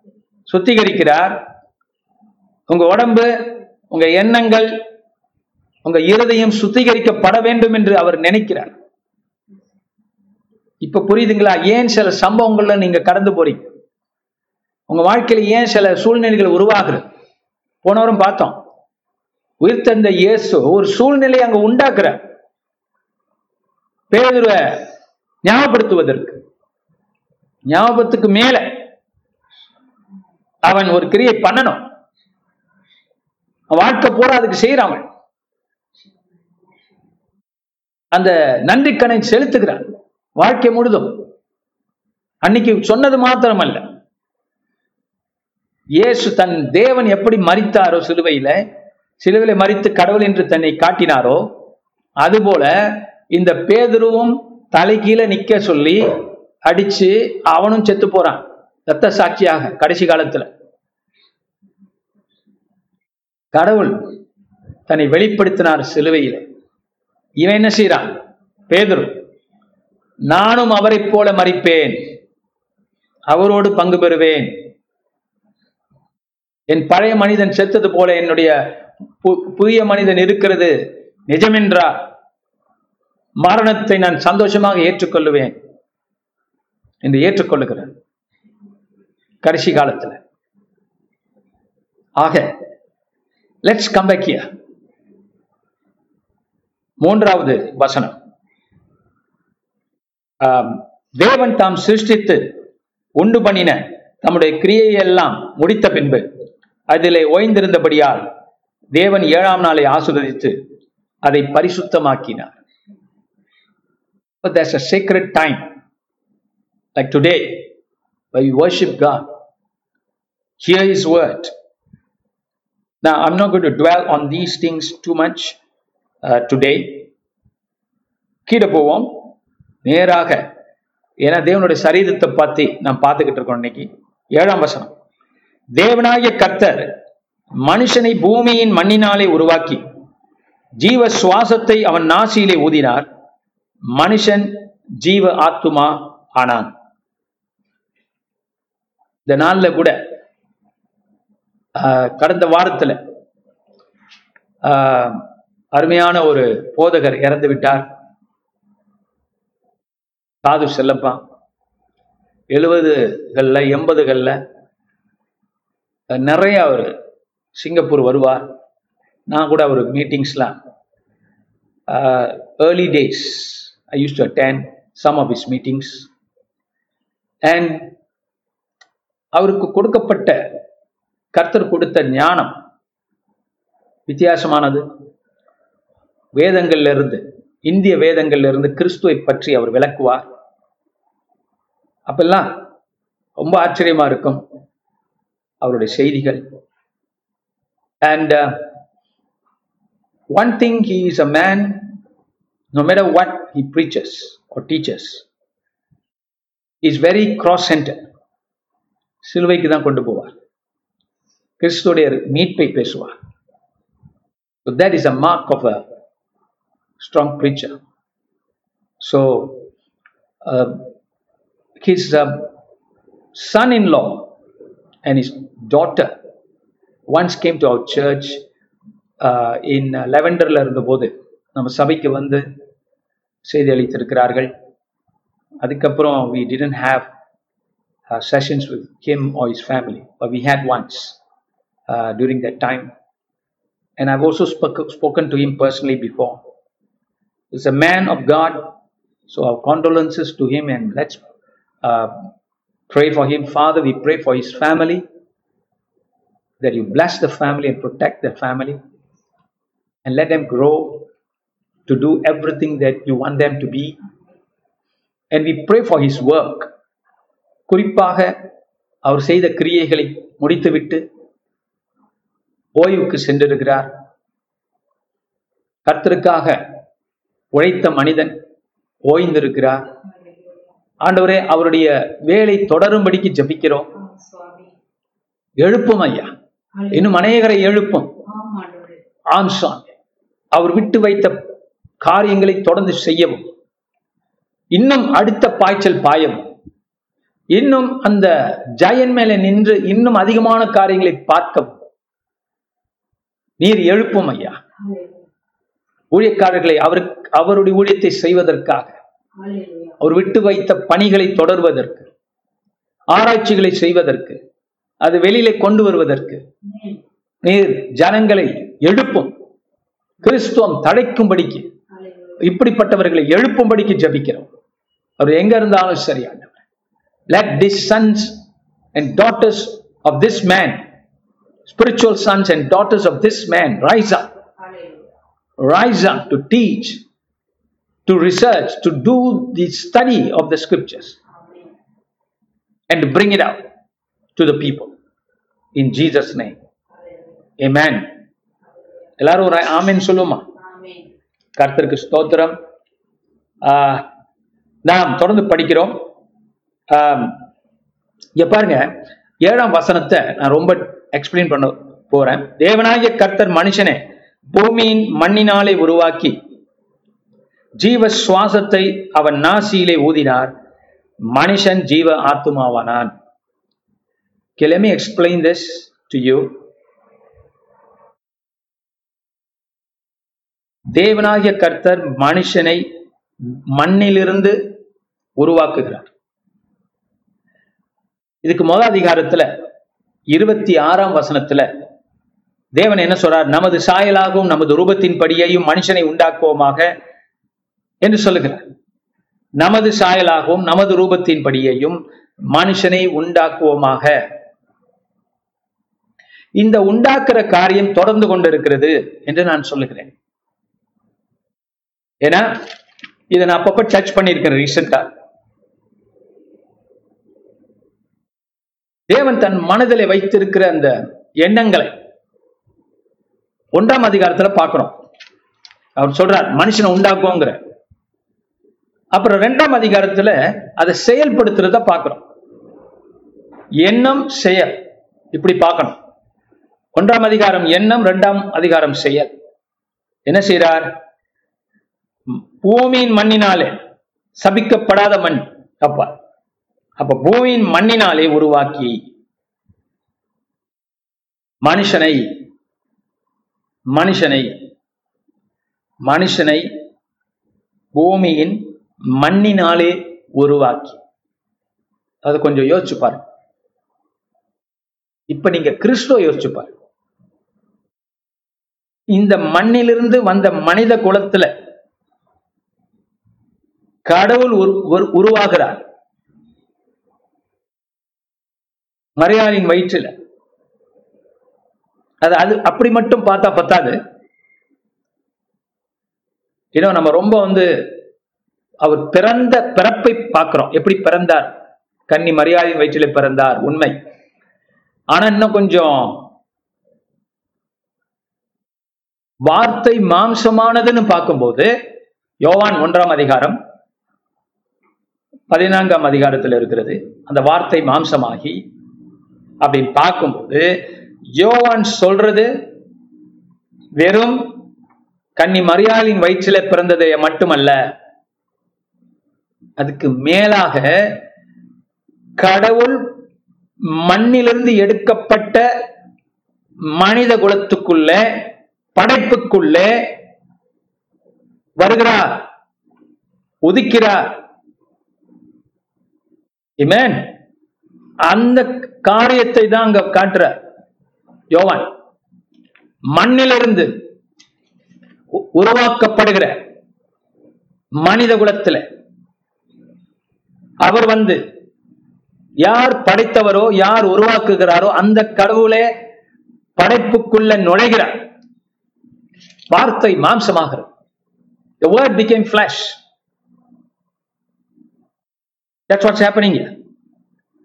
சுத்திகரிக்கிறார். உங்க உடம்பு உங்க எண்ணங்கள் உங்க இருதயம் சுத்திகரிக்கப்பட வேண்டும் என்று அவர் நினைக்கிறார். இப்ப புரியுதுங்களா? ஏன் சில சம்பவங்கள்ல நீங்க கடந்து போறீங்க? உங்க வாழ்க்கையில ஏன் சில சூழ்நிலைகள் உருவாகுது? போனவரும் பார்த்தோம். உயிர்த்தந்த இயேசு ஒரு சூழ்நிலையை அங்க உண்டாக்குற பேதுருவ ஞாபகப்படுத்துவதற்கு. ஞாபகத்துக்கு மேல அவன் ஒரு கிரியை பண்ணணும். வாழ்க்கை பூரா அதுக்கு செய்யறான் அவன். அந்த நன்றிக்கனை செலுத்துகிறான். வாழ்க்கை முழுதும். அன்னைக்கு சொன்னது மாத்திரமல்ல. இயேசு தன் தேவன் எப்படி மறித்தாரோ சிலுவையில சிலுவையில மறித்து கடவுள் என்று தன்னை காட்டினாரோ அதுபோல இந்த பேதுருவும் தலை நிக்க சொல்லி அடிச்சு அவனும் செத்து போறான். ரத்த சாட்சியாக கடைசி காலத்துல. கடவுள் தன்னை வெளிப்படுத்தினார் சிலுவையில. இவன் என்ன செய்யறான் பேதுரு நானும் அவரைப் போல மறிப்பேன் அவரோடு பங்கு பெறுவேன். என் பழைய மனிதன் செத்தது போல என்னுடைய பு- புதிய மனிதன் இருக்கிறது நிஜமென்றா? மரணத்தை நான் சந்தோஷமாக ஏற்றுக்கொள்ளுவேன் என்று ஏற்றுக்கொள்ளுகிறேன் கடைசி காலத்துல. ஆக லெட்ஸ் கம்பக்கியா மூன்றாவது வசனம். தேவன் தாம் சிருஷ்டித்து உண்டு பண்ணின தம்முடைய கிரியையெல்லாம் முடித்த பின்பு அதிலே ஓய்ந்திருந்தபடியால் தேவன் ஏழாம் நாளை ஆசுரதித்து அதை பரிசுத்தமாக்கினார். But there's a sacred time like today where we worship God hear his word now i'm not going to dwell on these things too much uh, today கீழே போவோம் நேராக ஏன்னா தேவனுடைய சரீரத்தை பத்தி நாம் பார்த்துக்கிட்டு இருக்கோம் இன்னைக்கு ஏழாம் வசனம் தேவனாகிய கர்த்தர் மனுஷனை பூமியின் மண்ணினாலே உருவாக்கி ஜீவ சுவாசத்தை அவன் நாசியிலே ஊதினார் மனுஷன் ஜீவ ஆத்துமா ஆனான். இந்த நாள்ல கூட ஆஹ், கடந்த வாரத்துல ஆஹ், அருமையான ஒரு போதகர் இறந்து விட்டார். சாது செல்லப்பா எழுபதுகளில் எண்பதுகளில் நிறைய அவர் சிங்கப்பூர் வருவார். நான் கூட அவர் மீட்டிங்ஸ்லாம் early days I used to attend some of his meetings. And அவருக்கு கொடுக்கப்பட்ட கர்த்தர் கொடுத்த ஞானம் வித்தியாசமானது. வேதங்கள்ல இருந்து இந்திய வேதங்கள்ல இருந்து கிறிஸ்துவை பற்றி அவர் விளக்குவார். அப்பெல்லாம் ரொம்ப ஆச்சரியமா இருக்கும் அவருடைய செய்திகள். And one thing he is a man no matter what he preaches or teaches is very cross centered சிலுவைக்கு தான் கொண்டு போவார் கிறிஸ்துடைய மீட்பை பேசுவார் so that is a mark of a strong preacher so uh, his uh, son-in-law and his daughter once came to our church uh, in uh, லெவெண்டர்ல இருந்தபோது நம்ம சபைக்கு வந்து செய்தி அளித்திருக்கிறார்கள் அதுக்கப்புறம் we didn't have uh, sessions with him or his family but we had once uh, during that time and I've also spoke, spoken to him personally before he's a man of God so our condolences to him and let's uh, pray for him father we pray for his family that you bless the family and protect the family and let them grow to do everything that you want them to be. And we pray for his work. குறிப்பாக அவர் செய்த கிரியைகளை முடித்துவிட்டு ஓய்வுக்கு சென்றிருக்கிறார். கர்த்தருக்காக உழைத்த மனிதன் ஓய்ந்திருக்கிறார். ஆண்டவரே அவருடைய வேலை தொடரும்படிக்கு ஜெபிக்கிறோம். எழுப்பும் ஐயா. இன்னும் அநேகரை எழுப்பும். ஆம் ஆண்டவரே. ஆன்சான் அவர் விட்டு வைத்த காரியங்களை தொடர்ந்து செய்யவும். இன்னும் அடுத்த பாய்ச்சல் பாயவும். இன்னும் அந்த ஜெயன் மேல நின்று இன்னும் அதிகமான காரியங்களை பார்க்கவும். நீர் எழுப்பும் ஐயா. ஊழியக்காரர்களை அவருக்கு அவருடைய ஊழியத்தை செய்வதற்காக. அவர் விட்டு வைத்த பணிகளை தொடர்வதற்கு. ஆராய்ச்சிகளை செய்வதற்கு. அது வெளியில கொண்டு வருவதற்கு. நீர் ஜனங்களை எழுப்பும். கிறிஸ்துவம் தடைக்கும்படிக்கு இப்படிப்பட்டவர்களை எழுப்பும்படிக்கு ஜபிக்கிறோம் அவர் எங்க இருந்தாலும் சரி ஆண்டவர் let these sons and daughters of this man spiritual sons and daughters of this man rise up hallelujah rise up to teach to research to do the study of the scriptures amen and to bring it out to the people in jesus name hallelujah amen எல்லாரும் ஒரு ஆமென் சொல்லுமா ஆமென் கர்த்தருக்கு ஸ்தோத்திரம். ஆஹ், நாம் தொடர்ந்து படிக்கிறோம். இங்க பாருங்க ஏழாம் வசனத்தை நான் ரொம்ப எக்ஸ்பிளைன் பண்ண போறேன். தேவனாகிய கர்த்தர் மனுஷனை பூமியின் மண்ணினாலே உருவாக்கி ஜீவ சுவாசத்தை அவன் நாசியிலே ஊதினார். மனுஷன் ஜீவ ஆத்துமாவானான். Okay, let me explain this to you. தேவனாகிய கர்த்தர் மனுஷனை மண்ணிலிருந்து உருவாக்குகிறார். இதுக்கு முதல் அதிகாரத்துல இருபத்தி ஆறாம் வசனத்துல தேவன் என்ன சொல்றார்? நமது சாயலாகவும் நமது ரூபத்தின் படியையும் மனுஷனை உண்டாக்குவோமாக என்று சொல்லுகிறார். நமது சாயலாகவும் நமது ரூபத்தின் படியையும் மனுஷனை உண்டாக்குவோமாக. இந்த உண்டாக்குற காரியம் தொடர்ந்து கொண்டிருக்கிறது என்று நான் சொல்லுகிறேன். ஏன்னா இதை நான் அப்பப்ப டச் பண்ணியிருக்கேன் ரீசெண்டா தேவன் தன் மனதில் வைத்திருக்கிற அந்த எண்ணங்களை ஒன்றாம் அதிகாரத்துல பார்க்கிறோம். அவர் சொல்றார் மனுஷனை உண்டாக்குவோங்கிற. அப்புறம் ரெண்டாம் அதிகாரத்துல அதை செயல்படுத்துறத பார்க்கிறோம். எண்ணம் செயல். இப்படி பார்க்கணும். ஒன்றாம் அதிகாரம் எண்ணம் ரெண்டாம் அதிகாரம் செயல். என்ன செய்யறார் பூமியின் மண்ணினாலே சபிக்கப்படாத மண். அப்பா. அப்ப பூமியின் மண்ணினாலே உருவாக்கி மனுஷனை மனுஷனை மனுஷனை பூமியின் மண்ணினாலே உருவாக்கி. அது கொஞ்சம் யோசிச்சு பாருங்க. இப்ப நீங்க கிறிஸ்துவ யோசிச்சு பாருங்க. இந்த மண்ணிலிருந்து வந்த மனித குலத்துல கடவுள் உருவாகிறார். மரியாளின் வயிற்றுல. அது அது அப்படி மட்டும் பார்த்தா பத்தாது. இன்னும் நம்ம ரொம்ப வந்து அவர் பிறந்த பிறப்பை பார்க்கிறோம். எப்படி பிறந்தார்? கன்னி மரியாதையின் வயிற்றில் பிறந்தார். உண்மை. ஆனா இன்னும் கொஞ்சம் வார்த்தை மாம்சமானதுன்னு பார்க்கும்போது யோவான் ஒன்றாம் அதிகாரம் பதினான்காம் அதிகாரத்தில் இருக்கிறது. அந்த வார்த்தை மாம்சமாகி அப்படின்னு பார்க்கும்போது யோவான் சொல்றது வெறும் கன்னி மரியாளின் வயிற்றில பிறந்ததை மட்டுமல்ல அதுக்கு மேலாக கடவுள் மண்ணிலிருந்து எடுக்கப்பட்ட மனித குலத்துக்குள்ள படைப்புக்குள்ளே வருகிறார் உதிக்கிறார். இமேன் அந்த காரியத்தை தான் அங்க காட்டுற யோவான். மண்ணிலிருந்து உருவாக்கப்படுகிற மனித குலத்துல அவர் வந்து யார் படைத்தவரோ யார் உருவாக்குகிறாரோ அந்த கடவுளே படைப்புக்குள்ள நுழைகிறார். வார்த்தை மாம்சமாகிறது. The word became flesh. That's what's happening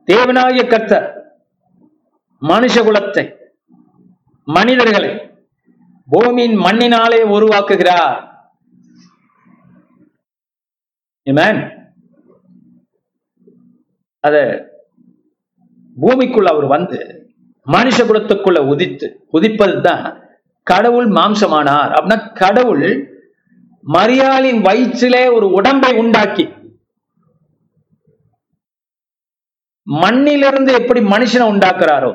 தேவனாகிய கர்த்தர் மனுஷ குலத்தை மனிதர்களை பூமியின் மண்ணினாலே உருவாக்குகிறார். அத பூமிக்குள்ள அவர் வந்து மனுஷ குலத்துக்குள்ள உதித்து உதிப்பது தான் கடவுள் மாம்சமானார். அப்படின்னா கடவுள் மரியாளின் வயிற்றிலே ஒரு உடம்பை உண்டாக்கி மண்ணிலிருந்து எப்படி மனுஷனை உண்டாக்குறாரோ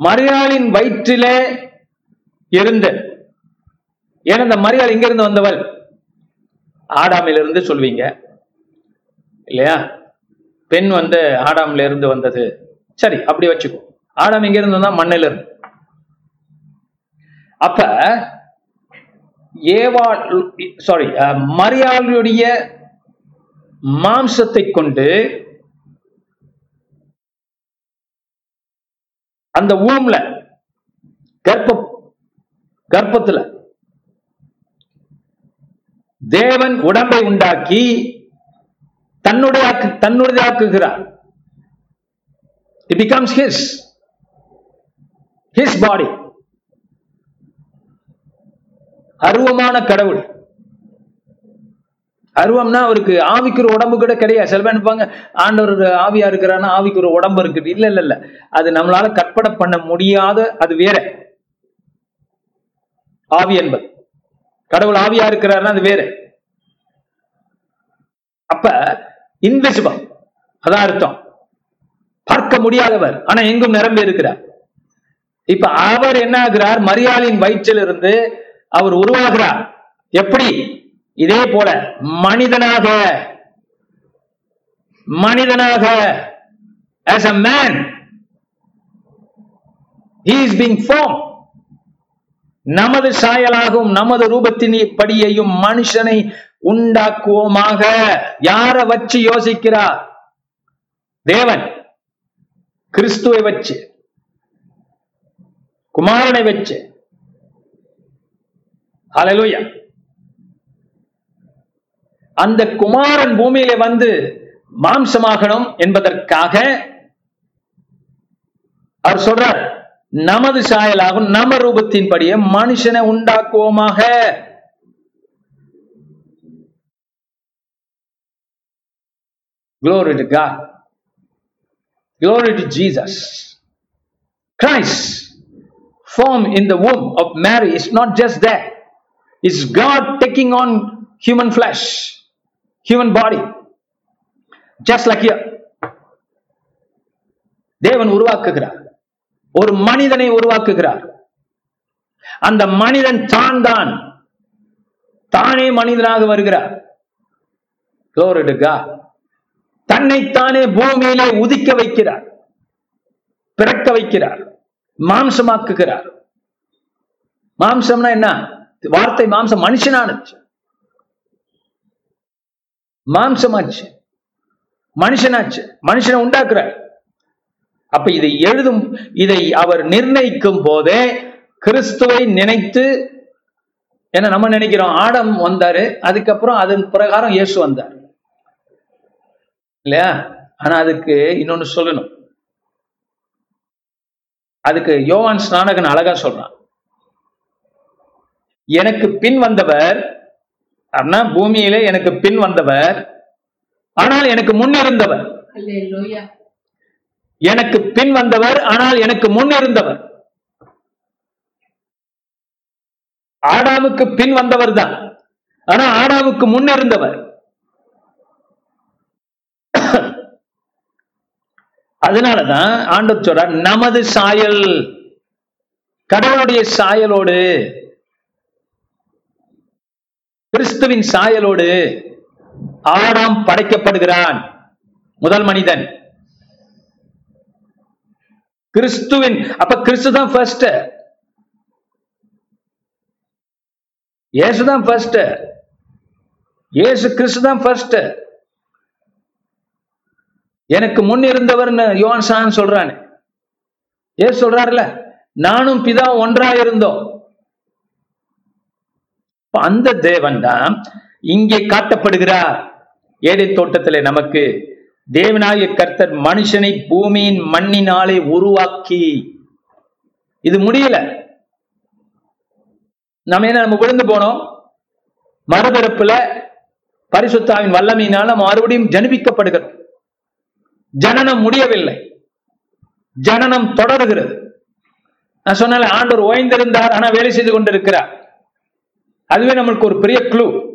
மரியாளின் வயிற்றிலே இருந்து ஏன்னா இந்த மரியாள் இங்கிருந்து வந்தவள்? ஆடாமிலிருந்து சொல்வீங்க. இல்லையா? பெண் வந்து ஆடாம்ல இருந்து வந்தது. சரி அப்படி வச்சுக்கோ. ஆடாம் எங்க இருந்து வந்தா மண்ணில இருந்து அப்ப ஏவா சாரி மரியாளுடைய மாம்சத்தை கொண்டு அந்த ஊம்ல கர்ப்ப கர்ப்பத்துல தேவன் உடம்பை உண்டாக்கி தன்னுடைய தன்னுடையாக்குகிறார் it becomes his his body அருவமான கடவுள். அருவம்னா அவருக்கு ஆவிக்கு ஒரு உடம்பு கூட கிடையாது. சில பேர் நினைப்பாங்க ஆண்டவர் ஆவியா இருக்கிறான்னா ஆவிக்கு ஒரு உடம்பு இருக்குது. இல்ல இல்ல இல்ல. அது நம்மளால கற்பனை பண்ண முடியாத அது வேற. ஆவி என்பது. கடவுள் ஆவியா இருக்கிறாருன்னா அது வேற. அப்ப இன்விசிபிள் அதான் அர்த்தம். பார்க்க முடியாதவர். ஆனா எங்கும் நிரம்பி இருக்கிறார். இப்ப அவர் என்ன ஆகிறார்? மரியாதையின் வயிற்றிலிருந்து அவர் உருவாகிறார். எப்படி? இதே போல மனிதனாக மனிதனாக as a man he is being formed. நமது சாயலாகவும் நமது ரூபத்தின் படியையும் மனுஷனை உண்டாக்குவோமாக. யார வச்சு யோசிக்கிறார்? தேவன். கிறிஸ்துவை வச்சு. குமாரனை வச்சு. அலலுயா அந்த குமாரன் பூமியில வந்து மாம்சமாகணும் என்பதற்காக அவர் சொல்றார் நமது சாயலாகும் நம ரூபத்தின்படியே மனுஷனை உண்டாக்குவோமாக Glory to God. Glory to Jesus. Christ form in the womb of Mary is not just that. It's God taking on human flesh, human body. Just like தேவன் உருவாக்குகிறார். ஒரு மனிதனை உருவாக்குகிறார். அந்த மனிதன் தான் தான் தானே மனிதனாக வருகிறார். Glory தன்னைத்தானே பூமியிலே உதிக்க வைக்கிறார். பிறக்க வைக்கிறார். மாம்சமாக்குகிறார். மாம்சம்னா என்ன? வார்த்தை மாம்சம் மனுஷனானுச்சு மாம்சமாச்சு. மனுஷனாச்சு. மனுஷனை உண்டாக்குறார். அப்ப இதை எழுதும் இதை அவர் நிர்ணயிக்கும் போதே கிறிஸ்துவை நினைத்து என்ன நம்ம நினைக்கிறோம் ஆடம் வந்தாரு அதுக்கப்புறம் அதன் பிரகாரம் இயேசு வந்தார். இல்லையா? ஆனா அதுக்கு இன்னொன்னு சொல்லணும். அதுக்கு யோவான் ஸ்நானகன் அழகா சொல்றான். எனக்கு பின் வந்தவர் அப்படின்னா பூமியிலே எனக்கு பின் வந்தவர் ஆனால் எனக்கு முன் இருந்தவர். எனக்கு பின் வந்தவர் ஆனால் எனக்கு முன் இருந்தவர். ஆடாமுக்கு பின் வந்தவர் தான் ஆனா ஆடாமுக்கு முன் இருந்தவர். அதனாலதான் ஆண்டவர் சொல்றார் நமது சாயல் கடவுளுடைய சாயலோடு கிறிஸ்துவின் சாயலோடு ஆடாம் படைக்கப்படுகிறான் முதல் மனிதன். கிறிஸ்துவின் அப்ப கிறிஸ்து தான் ஃபர்ஸ்ட் இயேசு தான் ஃபர்ஸ்ட் இயேசு கிறிஸ்து தான் ஃபர்ஸ்ட் எனக்கு முன் இருந்தவர்னு யோன் சான் சொல்றானு. ஏசு சொல்றாருல? நானும் பிதா ஒன்றா இருந்தோம் அந்த தேவன் தான் இங்கே காட்டப்படுகிறார். ஏடை தோட்டத்திலே நமக்கு தேவனாய கர்த்தர் மனுஷனை பூமியின் மண்ணினாலே உருவாக்கி. இது முடியல. நம்ம என்ன நம்ம விழுந்து போனோம்? மறுபிறப்புல பரிசுத்தாவின் வல்லமையினால மறுபடியும் ஜனிப்பிக்கப்படுகிறோம். ஜனனம் முடியவில்லை. ஜனனம் தொடர்கிறது. நான் சொன்னால ஆண்டவர் ஓய்ந்திருந்தார் ஆனா வேலை செய்து கொண்டிருக்கிறார். அதுவே நம்மளுக்கு ஒரு பெரிய க்ளூ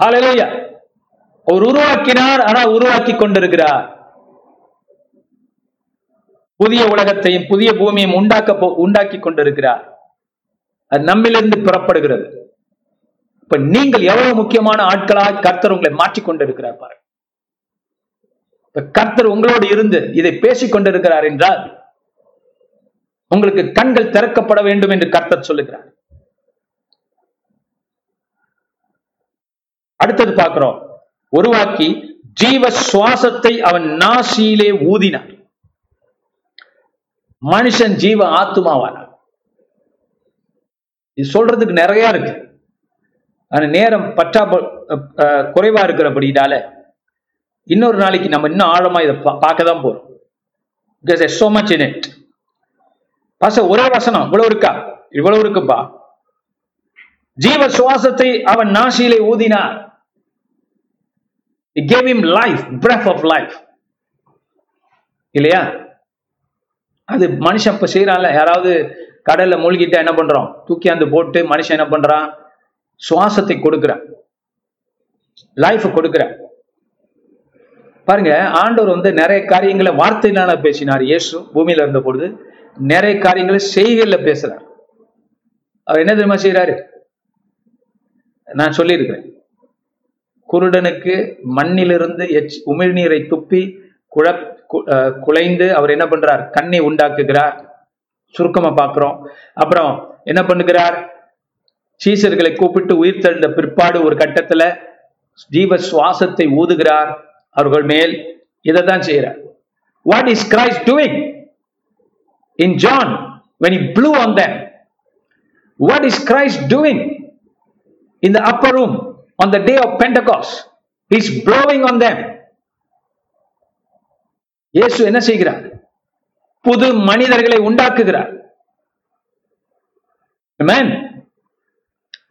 ஆலையா அவர் உருவாக்கினார் ஆனா உருவாக்கி கொண்டிருக்கிறார். புதிய உலகத்தையும் புதிய பூமியையும் உண்டாக்க உண்டாக்கி கொண்டிருக்கிறார். அது நம்மிலிருந்து புறப்படுகிறது. இப்ப நீங்கள் எவ்வளவு முக்கியமான ஆட்களாக கர்த்தர் உங்களை மாற்றிக் கொண்டிருக்கிறார் பாருங்க. இப்ப கர்த்தர் உங்களோடு இருந்து இதை பேசிக் கொண்டிருக்கிறார் என்றால் உங்களுக்கு கண்கள் திறக்கப்பட வேண்டும் என்று கர்த்தர் சொல்லுகிறார். அடுத்தது பார்க்கிறோம். உருவாக்கி ஜீவ சுவாசத்தை அவன் நாசியிலே ஊதினார் மனுஷன் ஜீவ ஆத்துமாவானார் இது சொல்றதுக்கு நிறைய இருக்கு. ஆனா நேரம் பற்றா குறைவா இருக்கிறபடினால இன்னொரு நாளைக்கு நம்ம இன்னும் ஆழமா இதை பா- பார்க்க தான் போறோம். Because there's so much in ஒரே வசனம். இவ்வளவு இருக்கா? இவ்வளவு இருக்குப்பா. ஜீவ சுவாசத்தை அவன் நாசியிலே ஊதினார் It gave him life, breath of life. இல்லையா? அது மனுஷன் இப்போ செய்யறான்ல யாராவது கடல்ல மூழ்கிட்டா என்ன பண்றோம்? தூக்கியாந்து போட்டு மனுஷன் என்ன பண்றான்? சுவாசத்தை கொடுக்குறான். லைஃப் கொடுக்கிறான். பாருங்க ஆண்டவர் வந்து நிறைய காரியங்களை வார்த்தையினால பேசினார். இயேசு பூமியில இருந்த பொழுது நிறைய காரியங்களை செய்கையில பேசுறார். அவர் என்ன தெரியுமா செய்யறாரு நான் சொல்லியிருக்கிறேன். குருடனுக்கு மண்ணிலிருந்து எச் உமிழ்நீரை துப்பி குழப் குலைந்து அவர் என்ன பண்றார்? கண்ணை உண்டாக்குகிறார். சுருக்கமா பார்க்கிறோம். அப்புறம் என்ன பண்ணுகிறார்? சீசர்களை கூப்பிட்டு உயிர் தெழுந்த பிற்பாடு ஒரு கட்டத்துல ஜீவ சுவாசத்தை ஊதுகிறார் அவர்கள் மேல். இதை தான் செய்யறார் what is Christ doing in John when he blew on them. What is christ doing? In upper room on the day of pentecost he's blowing on them. இயேசு என்ன செய்கிறார்? புது மனிதர்களை உண்டாக்குகிறார்.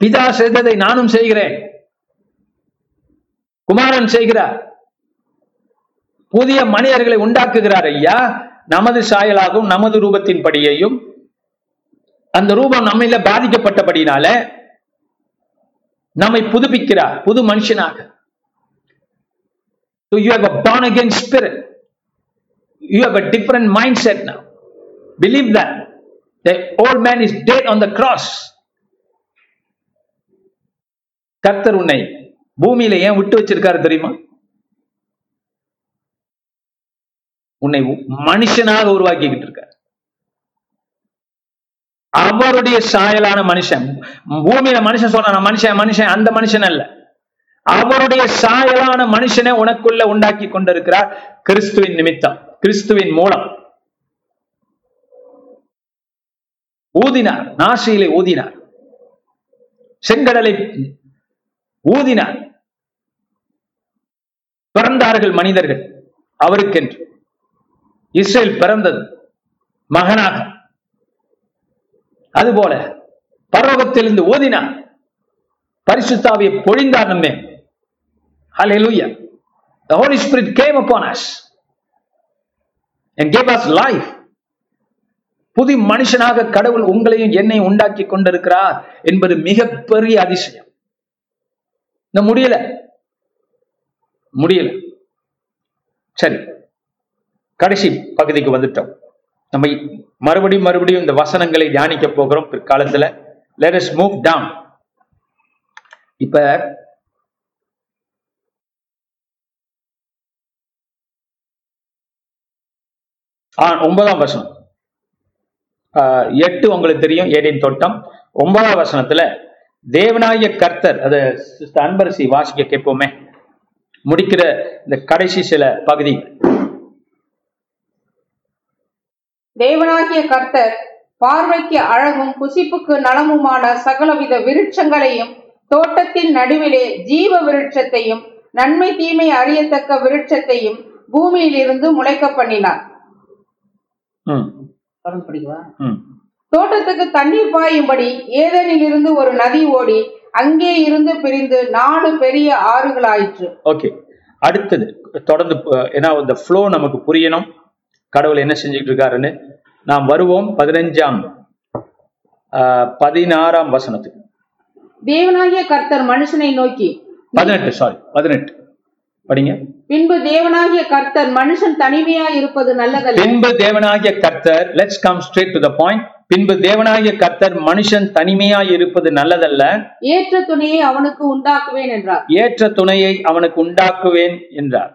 பிதா செய்ததை நானும் செய்கிறேன். குமாரன் செய்கிறார். புதிய மனிதர்களை உண்டாக்குகிறார் ஐயா. நமது சாயலாகவும் நமது ரூபத்தின் படியையும் அந்த ரூபம் நம்மள பாதிக்கப்பட்டபடினால நம்மை புதுப்பிக்கிறார் புது மனுஷனாக So you have a born again spirit. You have a different mindset now. Believe that. The old man is dead on the cross. கர்த்தர் உன்னை பூமியில ஏன் விட்டு வச்சிருக்காரு தெரியுமா உன்னை மனுஷனாக உருவாக்கிக்கிட்டு இருக்கார் அவருடைய சாயலான மனுஷன். பூமியில மனுஷன் சொன்ன மனுஷன் மனுஷன் அந்த மனுஷன் அல்ல. அவருடைய சாயலான மனுஷனை உனக்குள்ள உண்டாக்கி கொண்டிருக்கிறார் கிறிஸ்துவின் நிமித்தம் கிறிஸ்துவின் மூலம். ஊதினார் நாசியிலே ஊதினார். செங்கடலை ஊதினார். பிறந்தார்கள் மனிதர்கள் அவருக்கென்று. இஸ்ரேல் பிறந்தது மகனாக. அதுபோல பரலோகத்திலிருந்து ஓதினார் பரிசுத்தாவிய பொழிந்தார் நம்மே. Hallelujah. The Holy Spirit came upon us and gave us life. புது மனுஷனாக கடவுள் உங்களையும் என்னை உண்டாக்கி கொண்டிருக்கிறார் என்பது மிகப்பெரிய அதிசயம். இந்த முடியல? முடியல. சரி. கடைசி பகுதிக்கு வந்துட்டோம். நம்ம மறுபடியும் மறுபடியும் இந்த வசனங்களை தியானிக்க போகிறோம் பிற்காலத்துல. லெட் அஸ் மூவ் டவுன் இப்ப ஒன்பதாம் வசனம். எட்டு உங்களுக்கு தெரியும் ஏடின் தோட்டம். ஒன்பதாம் வசனத்துல தேவனாய கர்த்தர் அத அன்பரசி வாசிக்க கேட்போமே முடிக்கிற இந்த கடைசி சில பகுதி. தேவனாகிய கர்த்தர் பார்வைக்கு அழகும் புசிப்புக்கு நலமுமான சகலவித விருட்சங்களையும் தோட்டத்தின் நடுவிலே ஜீவ விருட்சத்தையும் நன்மை தீமை அறியத்தக்க விருட்சத்தையும் பூமியிலிருந்து முளைக்க பண்ணினார். தோட்டத்துக்கு தண்ணீர் பாயும்படி ஏதேனிலிருந்து ஒரு நதி ஓடி அங்கே இருந்து பிரிந்து நாலு பெரிய ஆறுகளாயிற்று. ஓகே. அடுத்தது தொடர்ந்து ஏன்னா இந்த ஃப்ளோ நமக்கு புரியணும். கடவுள் என்ன செஞ்சுட்டு இருக்காருன்னு நாம் வருவோம் பதினஞ்சாம் பதினாறாம் வசனத்துக்கு. தேவனாகிய கர்த்தர் மனுஷனை நோக்கி பதினெட்டு சாரி பதினெட்டு. படிங்க. பின்பு தேவனாகிய கர்த்தர் மனுஷன் தனிமையாய் இருப்பது நல்லதல்ல. பின்பு தேவனாகிய கர்த்தர் let's come straight to the point பின்பு தேவனாகிய கர்த்தர் மனுஷன் தனிமையாய் இருப்பது நல்லதல்ல. ஏற்ற துணையை அவனுக்கு உண்டாக்குவேன் என்றார். ஏற்ற துணையை அவனுக்கு உண்டாக்குவேன் என்றார்.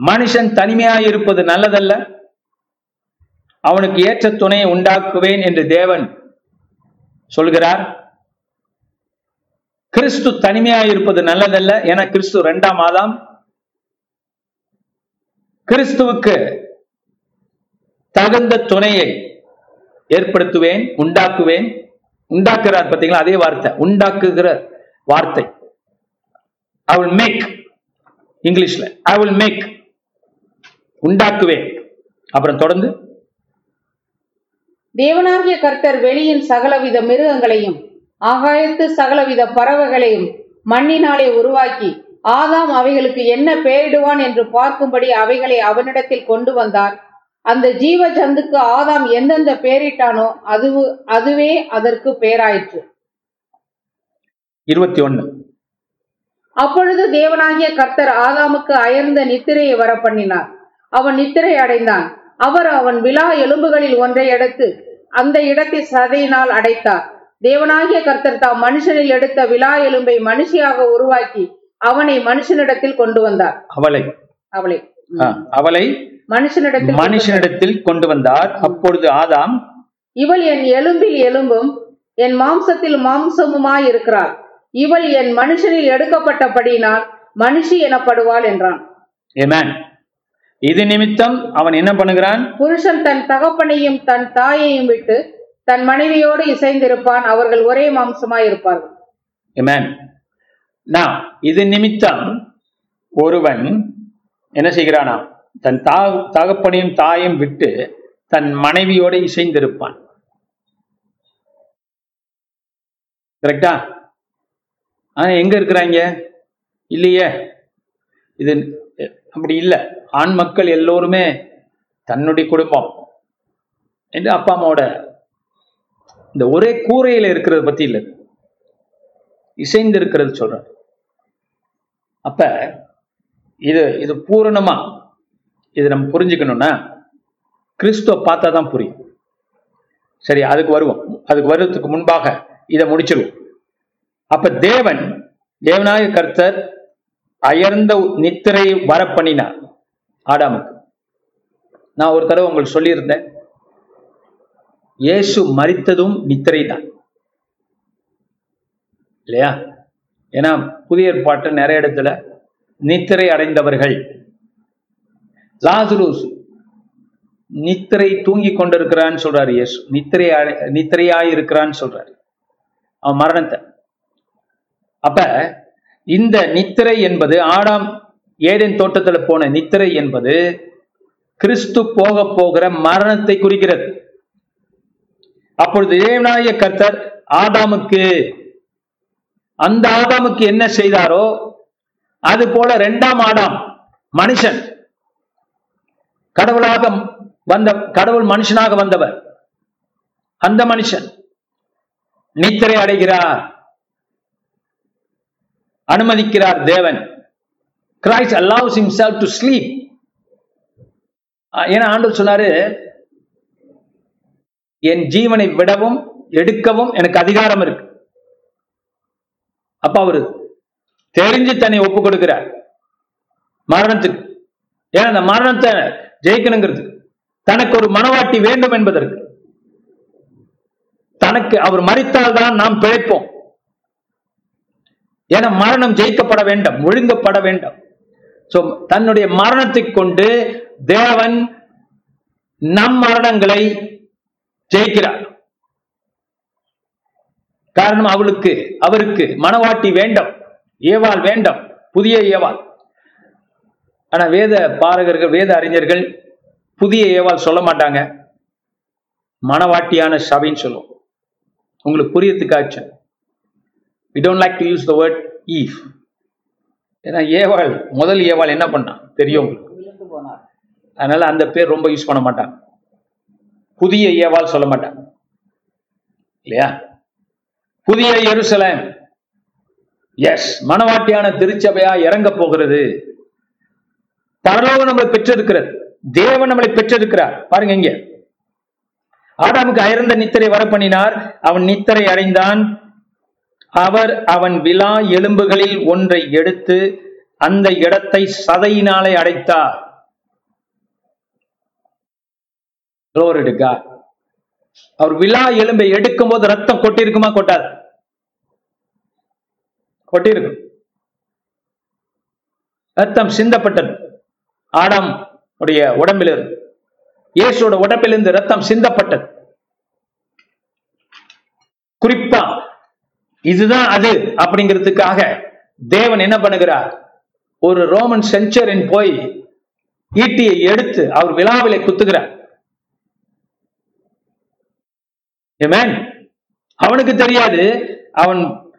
மனுஷன் தனிமையாய் இருப்பது நல்லதல்ல. அவனுக்கு ஏற்ற துணையை உண்டாக்குவேன் என்று தேவன் சொல்கிறார். கிறிஸ்து தனிமையாய் இருப்பது நல்லதல்ல. என கிறிஸ்து இரண்டாம் ஆதாம். கிறிஸ்துவுக்கு தகுந்த துணையை ஏற்படுத்துவேன் உண்டாக்குவேன். உண்டாக்குறார் பார்த்தீங்களா? அதே வார்த்தை. உண்டாக்குகிற வார்த்தை. ஐ வில் மேக் இங்கிலீஷ்ல ஐ வில் மேக் உண்டாக்குவேன். அப்புறம் தொடர்ந்து. தேவனாகிய கர்த்தர் வெளியின் சகலவித மிருகங்களையும் ஆகாயத்து சகலவித பறவைகளையும் மண்ணினாலே உருவாக்கி ஆதாம் அவைகளுக்கு என்ன பெயரிடுவான் என்று பார்க்கும்படி அவைகளை அவனிடத்தில் கொண்டு வந்தார். அந்த ஜீவ ஜந்துக்கு ஆதாம் எந்தெந்த பெயரிட்டானோ அது அதுவே அதற்கு பெயராயிற்று. இருபத்தி ஒண்ணு அப்பொழுது தேவனாகிய கர்த்தர் ஆதாமுக்கு அயர்ந்த நித்திரையை வரப்பண்ணினார். அவன் நித்திரை அடைந்தான் அவர் அவன் விலா எலும்புகளில் ஒன்றை எடுத்து அந்த இடத்தை சதையினால் அடைத்தார். தேவனாகிய கர்த்தர் தாம் மனுஷனில் எடுத்த விலா எலும்பை மனுஷியாக உருவாக்கி அவனை மனுஷனிடத்தில் கொண்டு வந்தார். அவளை. அவளை. அவளை மனுஷனிடத்தில் மனுஷனிடத்தில் கொண்டு வந்தார். அப்பொழுது ஆதாம் இவள் என் எலும்பில் எலும்பும் என் மாம்சத்தில் மாம்சமுமாய் இருக்கிறாள். இவள் என் மனுஷனில் எடுக்கப்பட்டபடியினால் மனுஷி எனப்படுவாள் என்றான். இது நிமித்தம் அவன் என்ன பண்ணுகிறான்? புருஷன் தன் தகப்பனையும் தன் தாயையும் விட்டு தன் மனைவியோடு இசைந்திருப்பான். அவர்கள் ஒரே மாம்சமாய் இருப்பார்கள். Now, இது நிமித்தம் ஒருவன் என்ன செய்கிறானா? தன் தா தகப்பனையும் தாயும் விட்டு தன் மனைவியோட இசைந்திருப்பான். கரெக்டா ஆனா எங்க இருக்கிறாங்க? இல்லையே. இது அப்படி இல்லை. ஆண் மக்கள் எல்லோருமே தன்னுடைய குடும்பம் என்று அப்பா அம்மாவோட இந்த ஒரே கூரையில இருக்கிறத பத்தி இல்லை. இசைந்து இருக்கிறது சொல்றார். அப்ப இது இது பூரணமா இது நம்ம புரிஞ்சுக்கணும்னா கிறிஸ்துவ பார்த்தா தான் புரியும். சரி அதுக்கு வருவோம். அதுக்கு வருவதற்கு முன்பாக இதை முடிச்சிருவோம். அப்ப தேவன் தேவனாய கர்த்தர் அயர்ந்த நித்திரை வரப்பண்ணினார் ஆடாமுக்கு. நான் ஒரு தடவை உங்களுக்கு சொல்லியிருந்தேன் இயேசு மறித்ததும் நித்திரை தான் இல்லையா? ஏன்னா புதிய ஏற்பாட்டு நிறைய இடத்துல நித்திரை அடைந்தவர்கள். லாசுருஸ் நித்திரை தூங்கி கொண்டிருக்கிறான்னு சொல்றாரு இயேசு. நித்திரை அடை- நித்திரையாய் இருக்கிறான்னு சொல்றாரு. அவன் மரணத்தை. அப்ப இந்த நித்திரை என்பது ஆடாம் ஏதேன் தோட்டத்துல போன நித்திரை என்பது கிறிஸ்து போக போகிற மரணத்தை குறிக்கிறது. அப்பொழுது தேவனாய கர்த்தர் ஆதாமுக்கு அந்த ஆதாமுக்கு என்ன செய்தாரோ அது போல இரண்டாம் ஆடாம் மனுஷன் கடவுளாக வந்த கடவுள் மனுஷனாக வந்தவர். அந்த மனுஷன் நித்திரை அடைகிறார். அனுமதிக்கிறார் தேவன். Christ allows himself to sleep ஏன்னா ஆண்டவர் சொன்னாரு என் ஜீவனை விடவும் எடுக்கவும் எனக்கு அதிகாரம் இருக்கு. அப்ப அவரு தெரிஞ்சு தன்னை ஒப்பு கொடுக்கிறார். மரணத்துக்கு. ஏன்னா அந்த மரணத்தை ஜெயிக்கணுங்கிறது தனக்கு ஒரு மனவாட்டி வேண்டும் என்பதற்கு. தனக்கு அவர் மறித்தால்தான் நாம் பிழைப்போம். ஏன்னா மரணம் ஜெயிக்கப்பட வேண்டும் ஒழுங்கப்பட வேண்டும். ஸோ தன்னுடைய மரணத்தை கொண்டு தேவன் நம் மரணங்களை ஜெயிக்கிறார். காரணம் அவளுக்கு அவருக்கு மனவாட்டி வேண்டும் ஏவாள் வேண்டும் புதிய ஏவாள். ஆனா வேத பாரகர்கள் வேத அறிஞர்கள் புதிய ஏவாள் சொல்ல மாட்டாங்க. மனவாட்டியான சபைன்னு சொல்லுவோம். உங்களுக்கு புரியத்துக்காச்சும் we don't like to use the word eve ஏன்னா ஏவாள் முதல் ஏவாள் என்ன பண்ணான் தெரியும். அதனால அந்த பேர் ரொம்ப யூஸ் பண்ண மாட்டான் புதிய ஏவாள் சொல்ல மாட்டான் இல்லையா? புதிய எருசலேம். எஸ் மனவாட்டியான திருச்சபையா இறங்க போகிறது. பரலோகம் நம்மளை பெற்றிருக்கிறது. தேவன் நம்மளை பெற்றிருக்கிறார். பாருங்க இங்க. ஆடாமுக்கு அயர்ந்த நித்திரை வரப்பண்ணினார். அவன் நித்திரை அடைந்தான். அவர் அவன் விழா எலும்புகளில் ஒன்றை எடுத்து அந்த இடத்தை சதையினாலே அடைத்தார். அவர் விழா எலும்பை எடுக்கும் போது ரத்தம் கொட்டிருக்குமா கொட்டாது. கொட்டிருக்கும் ரத்தம் சிந்தப்பட்டது. ஆடம் உடைய உடம்பிலிருந்து இயேசுவோட உடம்பிலிருந்து ரத்தம் சிந்தப்பட்டது. குறிப்பா இதுதான் அது அப்படிங்கிறதுக்காக தேவன் என்ன பண்ணுகிறார்? ஒரு ரோமன் செஞ்சரின் போய் ஈட்டியை எடுத்து அவர் விழாவிலே குத்துகிறார். அவனுக்கு தெரியாது. அவன்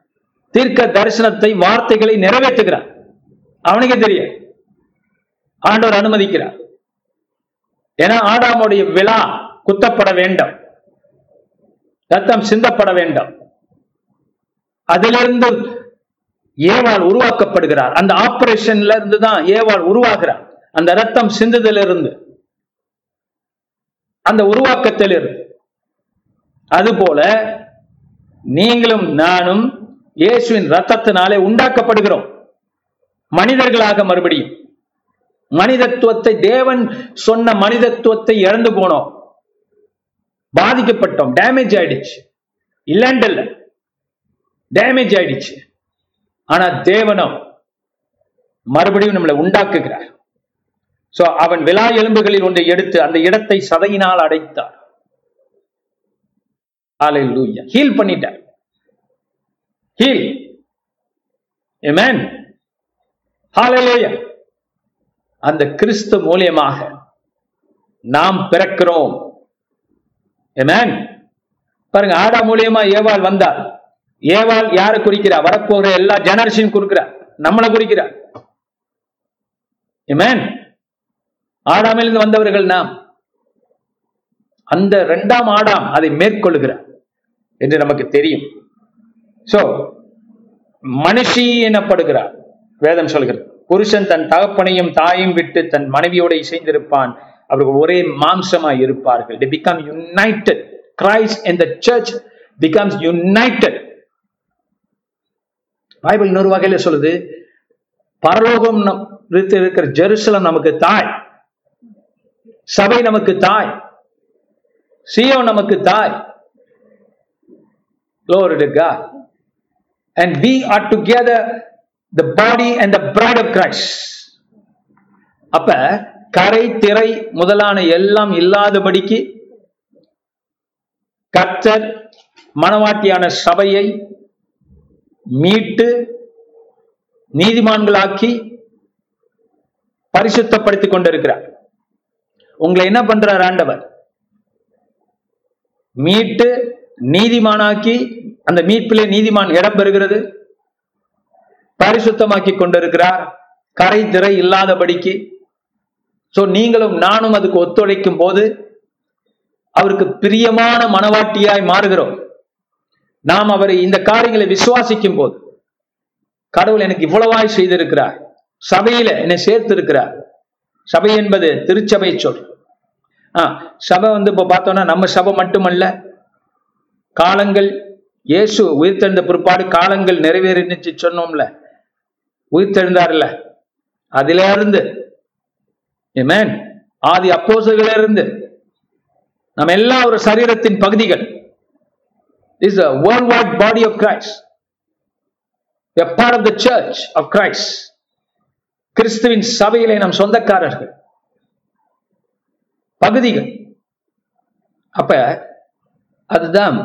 தீர்க்க தரிசனத்தை வார்த்தைகளை நிறைவேற்றுகிறான். அவனுக்கு தெரியாது. ஆண்டவர் அனுமதிக்கிறார். ஏன்னா ஆடாமுடைய விழா குத்தப்பட வேண்டும். ரத்தம் சிந்தப்பட வேண்டும். அதிலிருந்து ஏவாள் உருவாக்கப்படுகிறார். அந்த ஆபரேஷன்ல இருந்து தான் ஏவாள் உருவாகிறார். அந்த ரத்தம் சிந்துதலிருந்து. அந்த உருவாக்கத்திலிருந்து. அதுபோல நீங்களும் நானும் இயேசுவின் ரத்தத்தினாலே உண்டாக்கப்படுகிறோம். மனிதர்களாக மறுபடியும். மனிதத்துவத்தை தேவன் சொன்ன மனிதத்துவத்தை இழந்து போனோம். பாதிக்கப்பட்டோம். டேமேஜ் ஆயிடுச்சு. இல்லண்டல்ல டேமேஜ் ஆயிடுச்சு. ஆனா தேவனும் மறுபடியும் நம்மளை உண்டாக்குகிறார். சோ அவன் விழா எலும்புகளில் ஒன்றை எடுத்து அந்த இடத்தை சதையினால் அடைத்தார். ஹீல் பண்ணிட்டார். ஹீல் அந்த கிறிஸ்து மூலியமாக நாம் பிறக்கிறோம். பாருங்க ஆடா மூலியமா ஏவாள் வந்தார் ஏவால் யாரை குறிக்கிறா? வரப்போகிற எல்லா ஜெனரேஷன் குறிக்கிறார் நம்மளை குறிக்கிறார் amen? ஆடாமிலிருந்து வந்தவர்கள் நாம். அந்த இரண்டாம் ஆடாம் அதை மேற்கொள்ளுகிறார் என்று நமக்கு தெரியும். சோ மனுஷி எனப்படுகிறார் வேதம் சொல்கிறது புருஷன் தன் தகப்பனையும் தாயும் விட்டு தன் மனைவியோட இசைந்திருப்பான். அவர்கள் ஒரே மாம்சமாய் இருப்பார்கள். They become united. Christ and the church becomes united. Bible இன்னொரு வகையில சொல்லுது பரலோகம் இருக்கிற ஜெருசலம் நமக்கு தாய் சபை நமக்கு தாய் சியோ நமக்கு தாய் Glory to God. And we are together the body and the bride of Christ. அப்ப கரை திரை முதலான எல்லாம் இல்லாதபடிக்கு கர்த்தர் மனவாட்டியான சபையை மீட்டு நீதிமான்களாக்கி பரிசுத்தப்படுத்திக் கொண்டிருக்கிறார். உங்களை என்ன பண்றார் ஆண்டவர்? மீட்டு நீதிமானாக்கி அந்த மீட்பிலே நீதிமான் இடம் பெறுகிறது. பரிசுத்தமாக்கி கொண்டிருக்கிறார். கரை திரை இல்லாதபடிக்கு. சோ நீங்களும் நானும் அதுக்கு ஒத்துழைக்கும் போது அவருக்கு பிரியமான மனவாட்டியாய் மாறுகிறோம். நாம் அவரை இந்த காரியங்களை விசுவாசிக்கும் போது கடவுள் எனக்கு இவ்வளவாய் செய்திருக்கிறார். சபையில என்னை சேர்த்திருக்கிறார். சபை என்பது திருச்சபை சொல். ஆ சபை வந்து இப்ப பார்த்தோம்னா நம்ம சபை மட்டுமல்ல. காலங்கள் இயேசு உயிர்த்தெழுந்த பிற்பாடு காலங்கள் நிறைவேறினுச்சு சொன்னோம்ல. உயிர்த்தெழுந்தார்ல. அதுல இருந்து ஆதி அப்போஸ்தலர்களில இருந்து நம்ம எல்லா ஒரு சரீரத்தின் பகுதிகள் is a worldwide body of Christ. We are part of the church of Christ. கிறிஸ்துவின் சபையிலே நம் சொந்தக்காரர்கள் பகுதிகள் அப்ப அதுதான்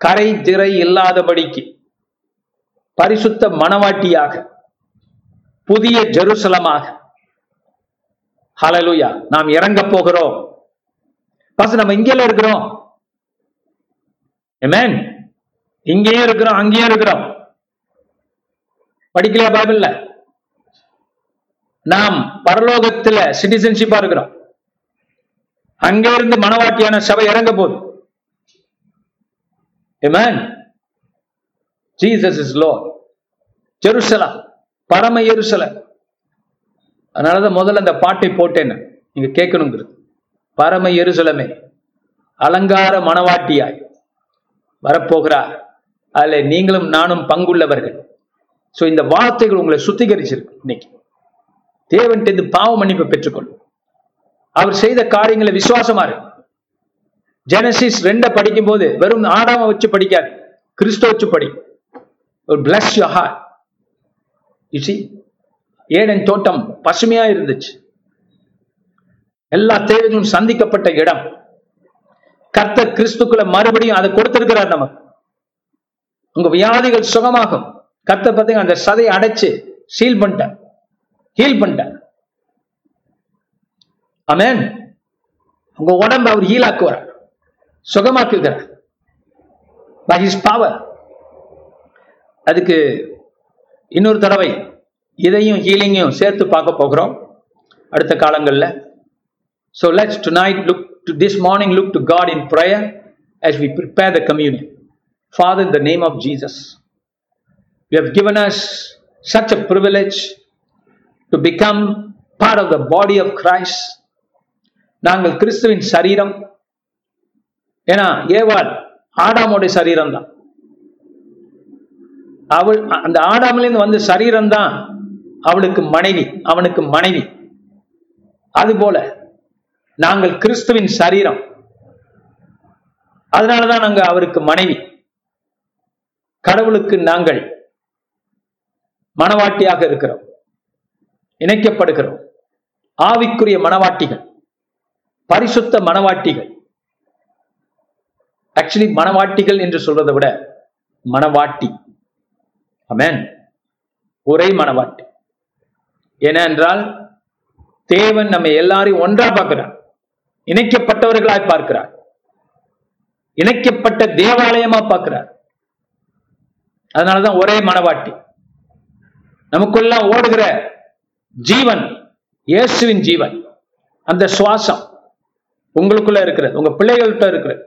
கரை திரை இல்லாதபடிக்கு பரிசுத்த மனவாட்டியாக புதிய ஜெருசலமாக ஹலலுயா நாம் இறங்க போகிறோம் பசு நம்ம இங்கேல இருக்கிறோம் Amen. இங்கேயும் இருக்கிறோம் அங்கேயும் இருக்கிறோம். படிக்கலையா பைபிள்ல? நாம் பரலோகத்துல சிட்டிசன்ஷிப்பா இருக்கிறோம். அங்க இருந்து மனவாட்டியான சபை இறங்க போகுது. Amen. Jesus is ஜெருசலம் பரம எருசலம் அதனாலதான் முதல்ல அந்த பாட்டை போட்டேன்னு. நீங்க கேட்கணுங்கிறது. பரம எருசலமே அலங்கார மனவாட்டியாய் வரப்போகிறார். அதுல நீங்களும் நானும் பங்குள்ளவர்கள். சோ இந்த வார்த்தைகள் உங்களை சுத்திகரிச்சிருக்கு இன்னைக்கு. தேவன்கிட்ட பாவ மன்னிப்பை பெற்றுக்கொள்ளும் அவர் செய்த காரியங்களை விசுவாசமா இருக்கு ஜெனசிஸ் ரெண்ட படிக்கும் போது வெறும் ஆடாம வச்சு படிக்காது கிறிஸ்துவ வச்சு படி. ஒரு பிளஸ் யோர் ஹார்ட் ஏடன் தோட்டம் பசுமையா இருந்துச்சு. எல்லா தேவைகளும் சந்திக்கப்பட்ட இடம். கர்த்தர் கிறிஸ்துக்குள்ள மறுபடியும் அதை கொடுத்திருக்கிறார் நமக்கு. உங்க வியாதிகள் சுகமாகும். கத்த பார்த்தீங்க அந்த சதையை அடைச்சு சீல் பண்ணிட்டேன் ஹீல் பண்ணிட்டேன் அமேன் உங்க உடம்ப அவர் ஹீலாக்குவார் சுகமாக்குகிறார். பை ஹிஸ் பவர் அதுக்கு இன்னொரு தடவை இதையும் ஹீலிங்கையும் சேர்த்து பார்க்க போகிறோம். அடுத்த காலங்கள்ல. Let's tonight look to this morning look to God in prayer as we prepare the communion. Father in the name of jesus you have given us such a privilege to become part of the body of christ. நாங்கள் கிறிஸ்துவின் சரீரம். ஏன்னா ஏவாள் ஆடாமோடைய சரீரம் தான் அவள் அந்த ஆடாமிலிருந்து வந்த சரீரம் தான் அவளுக்கு மனைவி அவனுக்கு மனைவி. அதுபோல நாங்கள் கிறிஸ்துவின் சரீரம். அதனாலதான் நாங்க அவருக்கு மனைவி. கடவுளுக்கு நாங்கள் மனவாட்டியாக இருக்கிறோம் இணைக்கப்படுகிறோம். ஆவிக்குரிய மனவாட்டிகள் பரிசுத்த மனவாட்டிகள். ஆக்சுவலி மனவாட்டிகள் என்று சொல்றதை விட மனவாட்டி. அமேன் ஒரே மனவாட்டி. ஏனென்றால் தேவன் நம்ம எல்லாரையும் ஒன்றா பார்க்கிறார். இணைக்கப்பட்டவர்களாய் பார்க்கிறார். இணைக்கப்பட்ட தேவாலயமா பார்க்கிறார். அதனாலதான் ஒரே மனவாட்டி. நமக்குள்ள ஓடுகிற ஜீவன் இயேசுவின் ஜீவன். அந்த சுவாசம் உங்களுக்குள்ள இருக்கிறது உங்க பிள்ளைகள்கிட்ட இருக்கிறது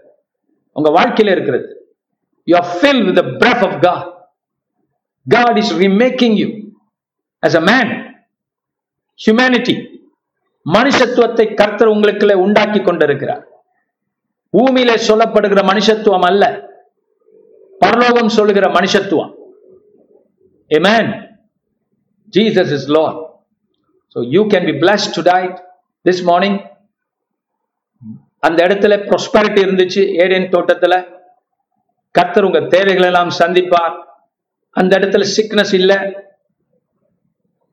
உங்க வாழ்க்கையில இருக்கிறது. You are fill with breath of God God is remaking you as a man humanity மனுஷத்துவத்தை கர்த்தர் உங்களுக்குள்ள உண்டாக்கி கொண்டிருக்கிறார். பூமியில சொல்லப்படுகிற மனுஷத்துவம் அல்ல. பரலோகம் சொல்லுகிற மனுஷத்துவம் Amen. Jesus is Lord. So you can be blessed tonight, this morning. அந்த இடத்துல ப்ரொஸ்பரிட்டி இருந்துச்சு ஏடேன் தோட்டத்துல கர்த்தர் உங்க தேவைகள் எல்லாம் சந்திப்பார் அந்த இடத்துல சிக்னஸ் இல்லை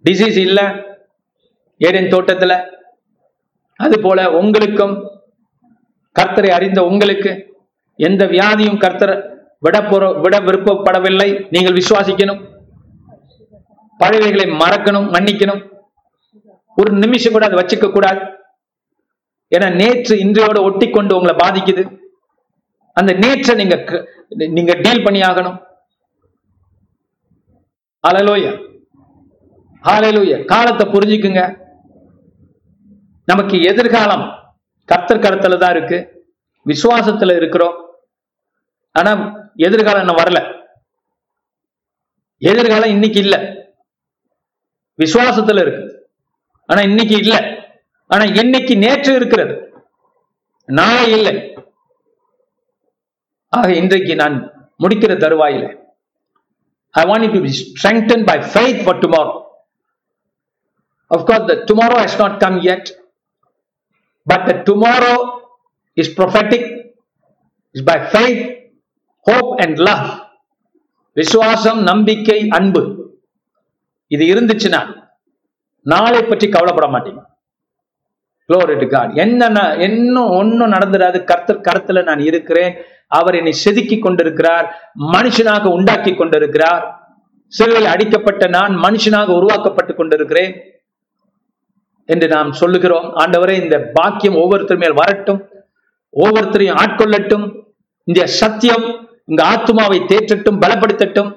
டிசீஸ் இல்லை ஏடேன் தோட்டத்துல அது போல உங்களுக்கும் கர்த்தரை அறிந்த உங்களுக்கு எந்த வியாதியும் கர்த்தர் விட விட விருப்பப்படவில்லை நீங்கள் விசுவாசிக்கணும். பழவைகளை மறக்கணும் மன்னிக்கணும். ஒரு நிமிஷம் கூட அதை வச்சுக்க கூடாது. ஏன்னா நேற்று இன்றையோட ஒட்டி கொண்டு உங்களை பாதிக்குது. அந்த நேற்றை நீங்க க- நீங்க டீல் பண்ணி ஆகணும். ஹalleluya. காலத்தை புரிஞ்சுக்குங்க. நமக்கு எதிர்காலம் கர்த்தர் கருத்துல தான் இருக்கு. விசுவாசத்துல இருக்கிறோம். ஆனா எதிர்காலம் இன்னும் வரல எதிர்காலம் இன்னைக்கு இல்ல விசுவாசத்துல இருக்கு ஆனா இன்னைக்கு இல்ல ஆனா என்னைக்கு நேற்று இருக்கிறது நாளை இல்லை ஆக இன்றைக்கு நான் முடிக்கிற தருவாயில் I want to be strengthen by faith for tomorrow of course the tomorrow has not come yet but the tomorrow is prophetic is by faith hope and love விசுவாசம் நம்பிக்கை அன்பு. இது இருந்துச்சுன்னா நாளை பற்றி கவலைப்பட மாட்டீங்க. Glory என்ன ந- இன்னும் ஒன்னும் நடந்துடாது. கர்த்தர் கருத்துல நான் இருக்கிறேன். அவர் என்னை செதுக்கி கொண்டிருக்கிறார். மனுஷனாக உண்டாக்கி கொண்டிருக்கிறார். சிறையில் அடிக்கப்பட்ட நான் மனுஷனாக உருவாக்கப்பட்டு கொண்டிருக்கிறேன் என்று நாம் சொல்லுகிறோம். ஆண்டவரே இந்த பாக்கியம் ஒவ்வொருத்தர் மேல் வரட்டும். ஒவ்வொருத்தரையும் ஆட்கொள்ளட்டும். இந்த சத்தியம் உங்க ஆத்மாவை தேற்றட்டும் பலப்படுத்தட்டும்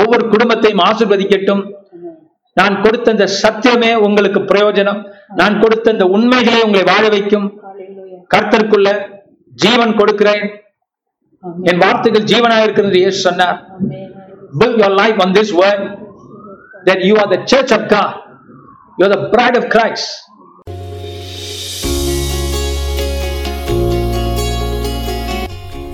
ஒவ்வொரு குடும்பத்தையும் ஆசீர்வதிக்கட்டும். நான் கொடுத்த இந்த சத்தியமே உங்களுக்கு பிரயோஜனம். நான் கொடுத்த இந்த உண்மைகளே உங்களை வாழ வைக்கும். கர்த்தருக்குள்ள ஜீவன் கொடுக்கிறேன். என் வார்த்தைகள் ஜீவனாக இருக்கிறது இயேசு சொன்னார். build your life on this word that you are the church of God. You are the bride of Christ.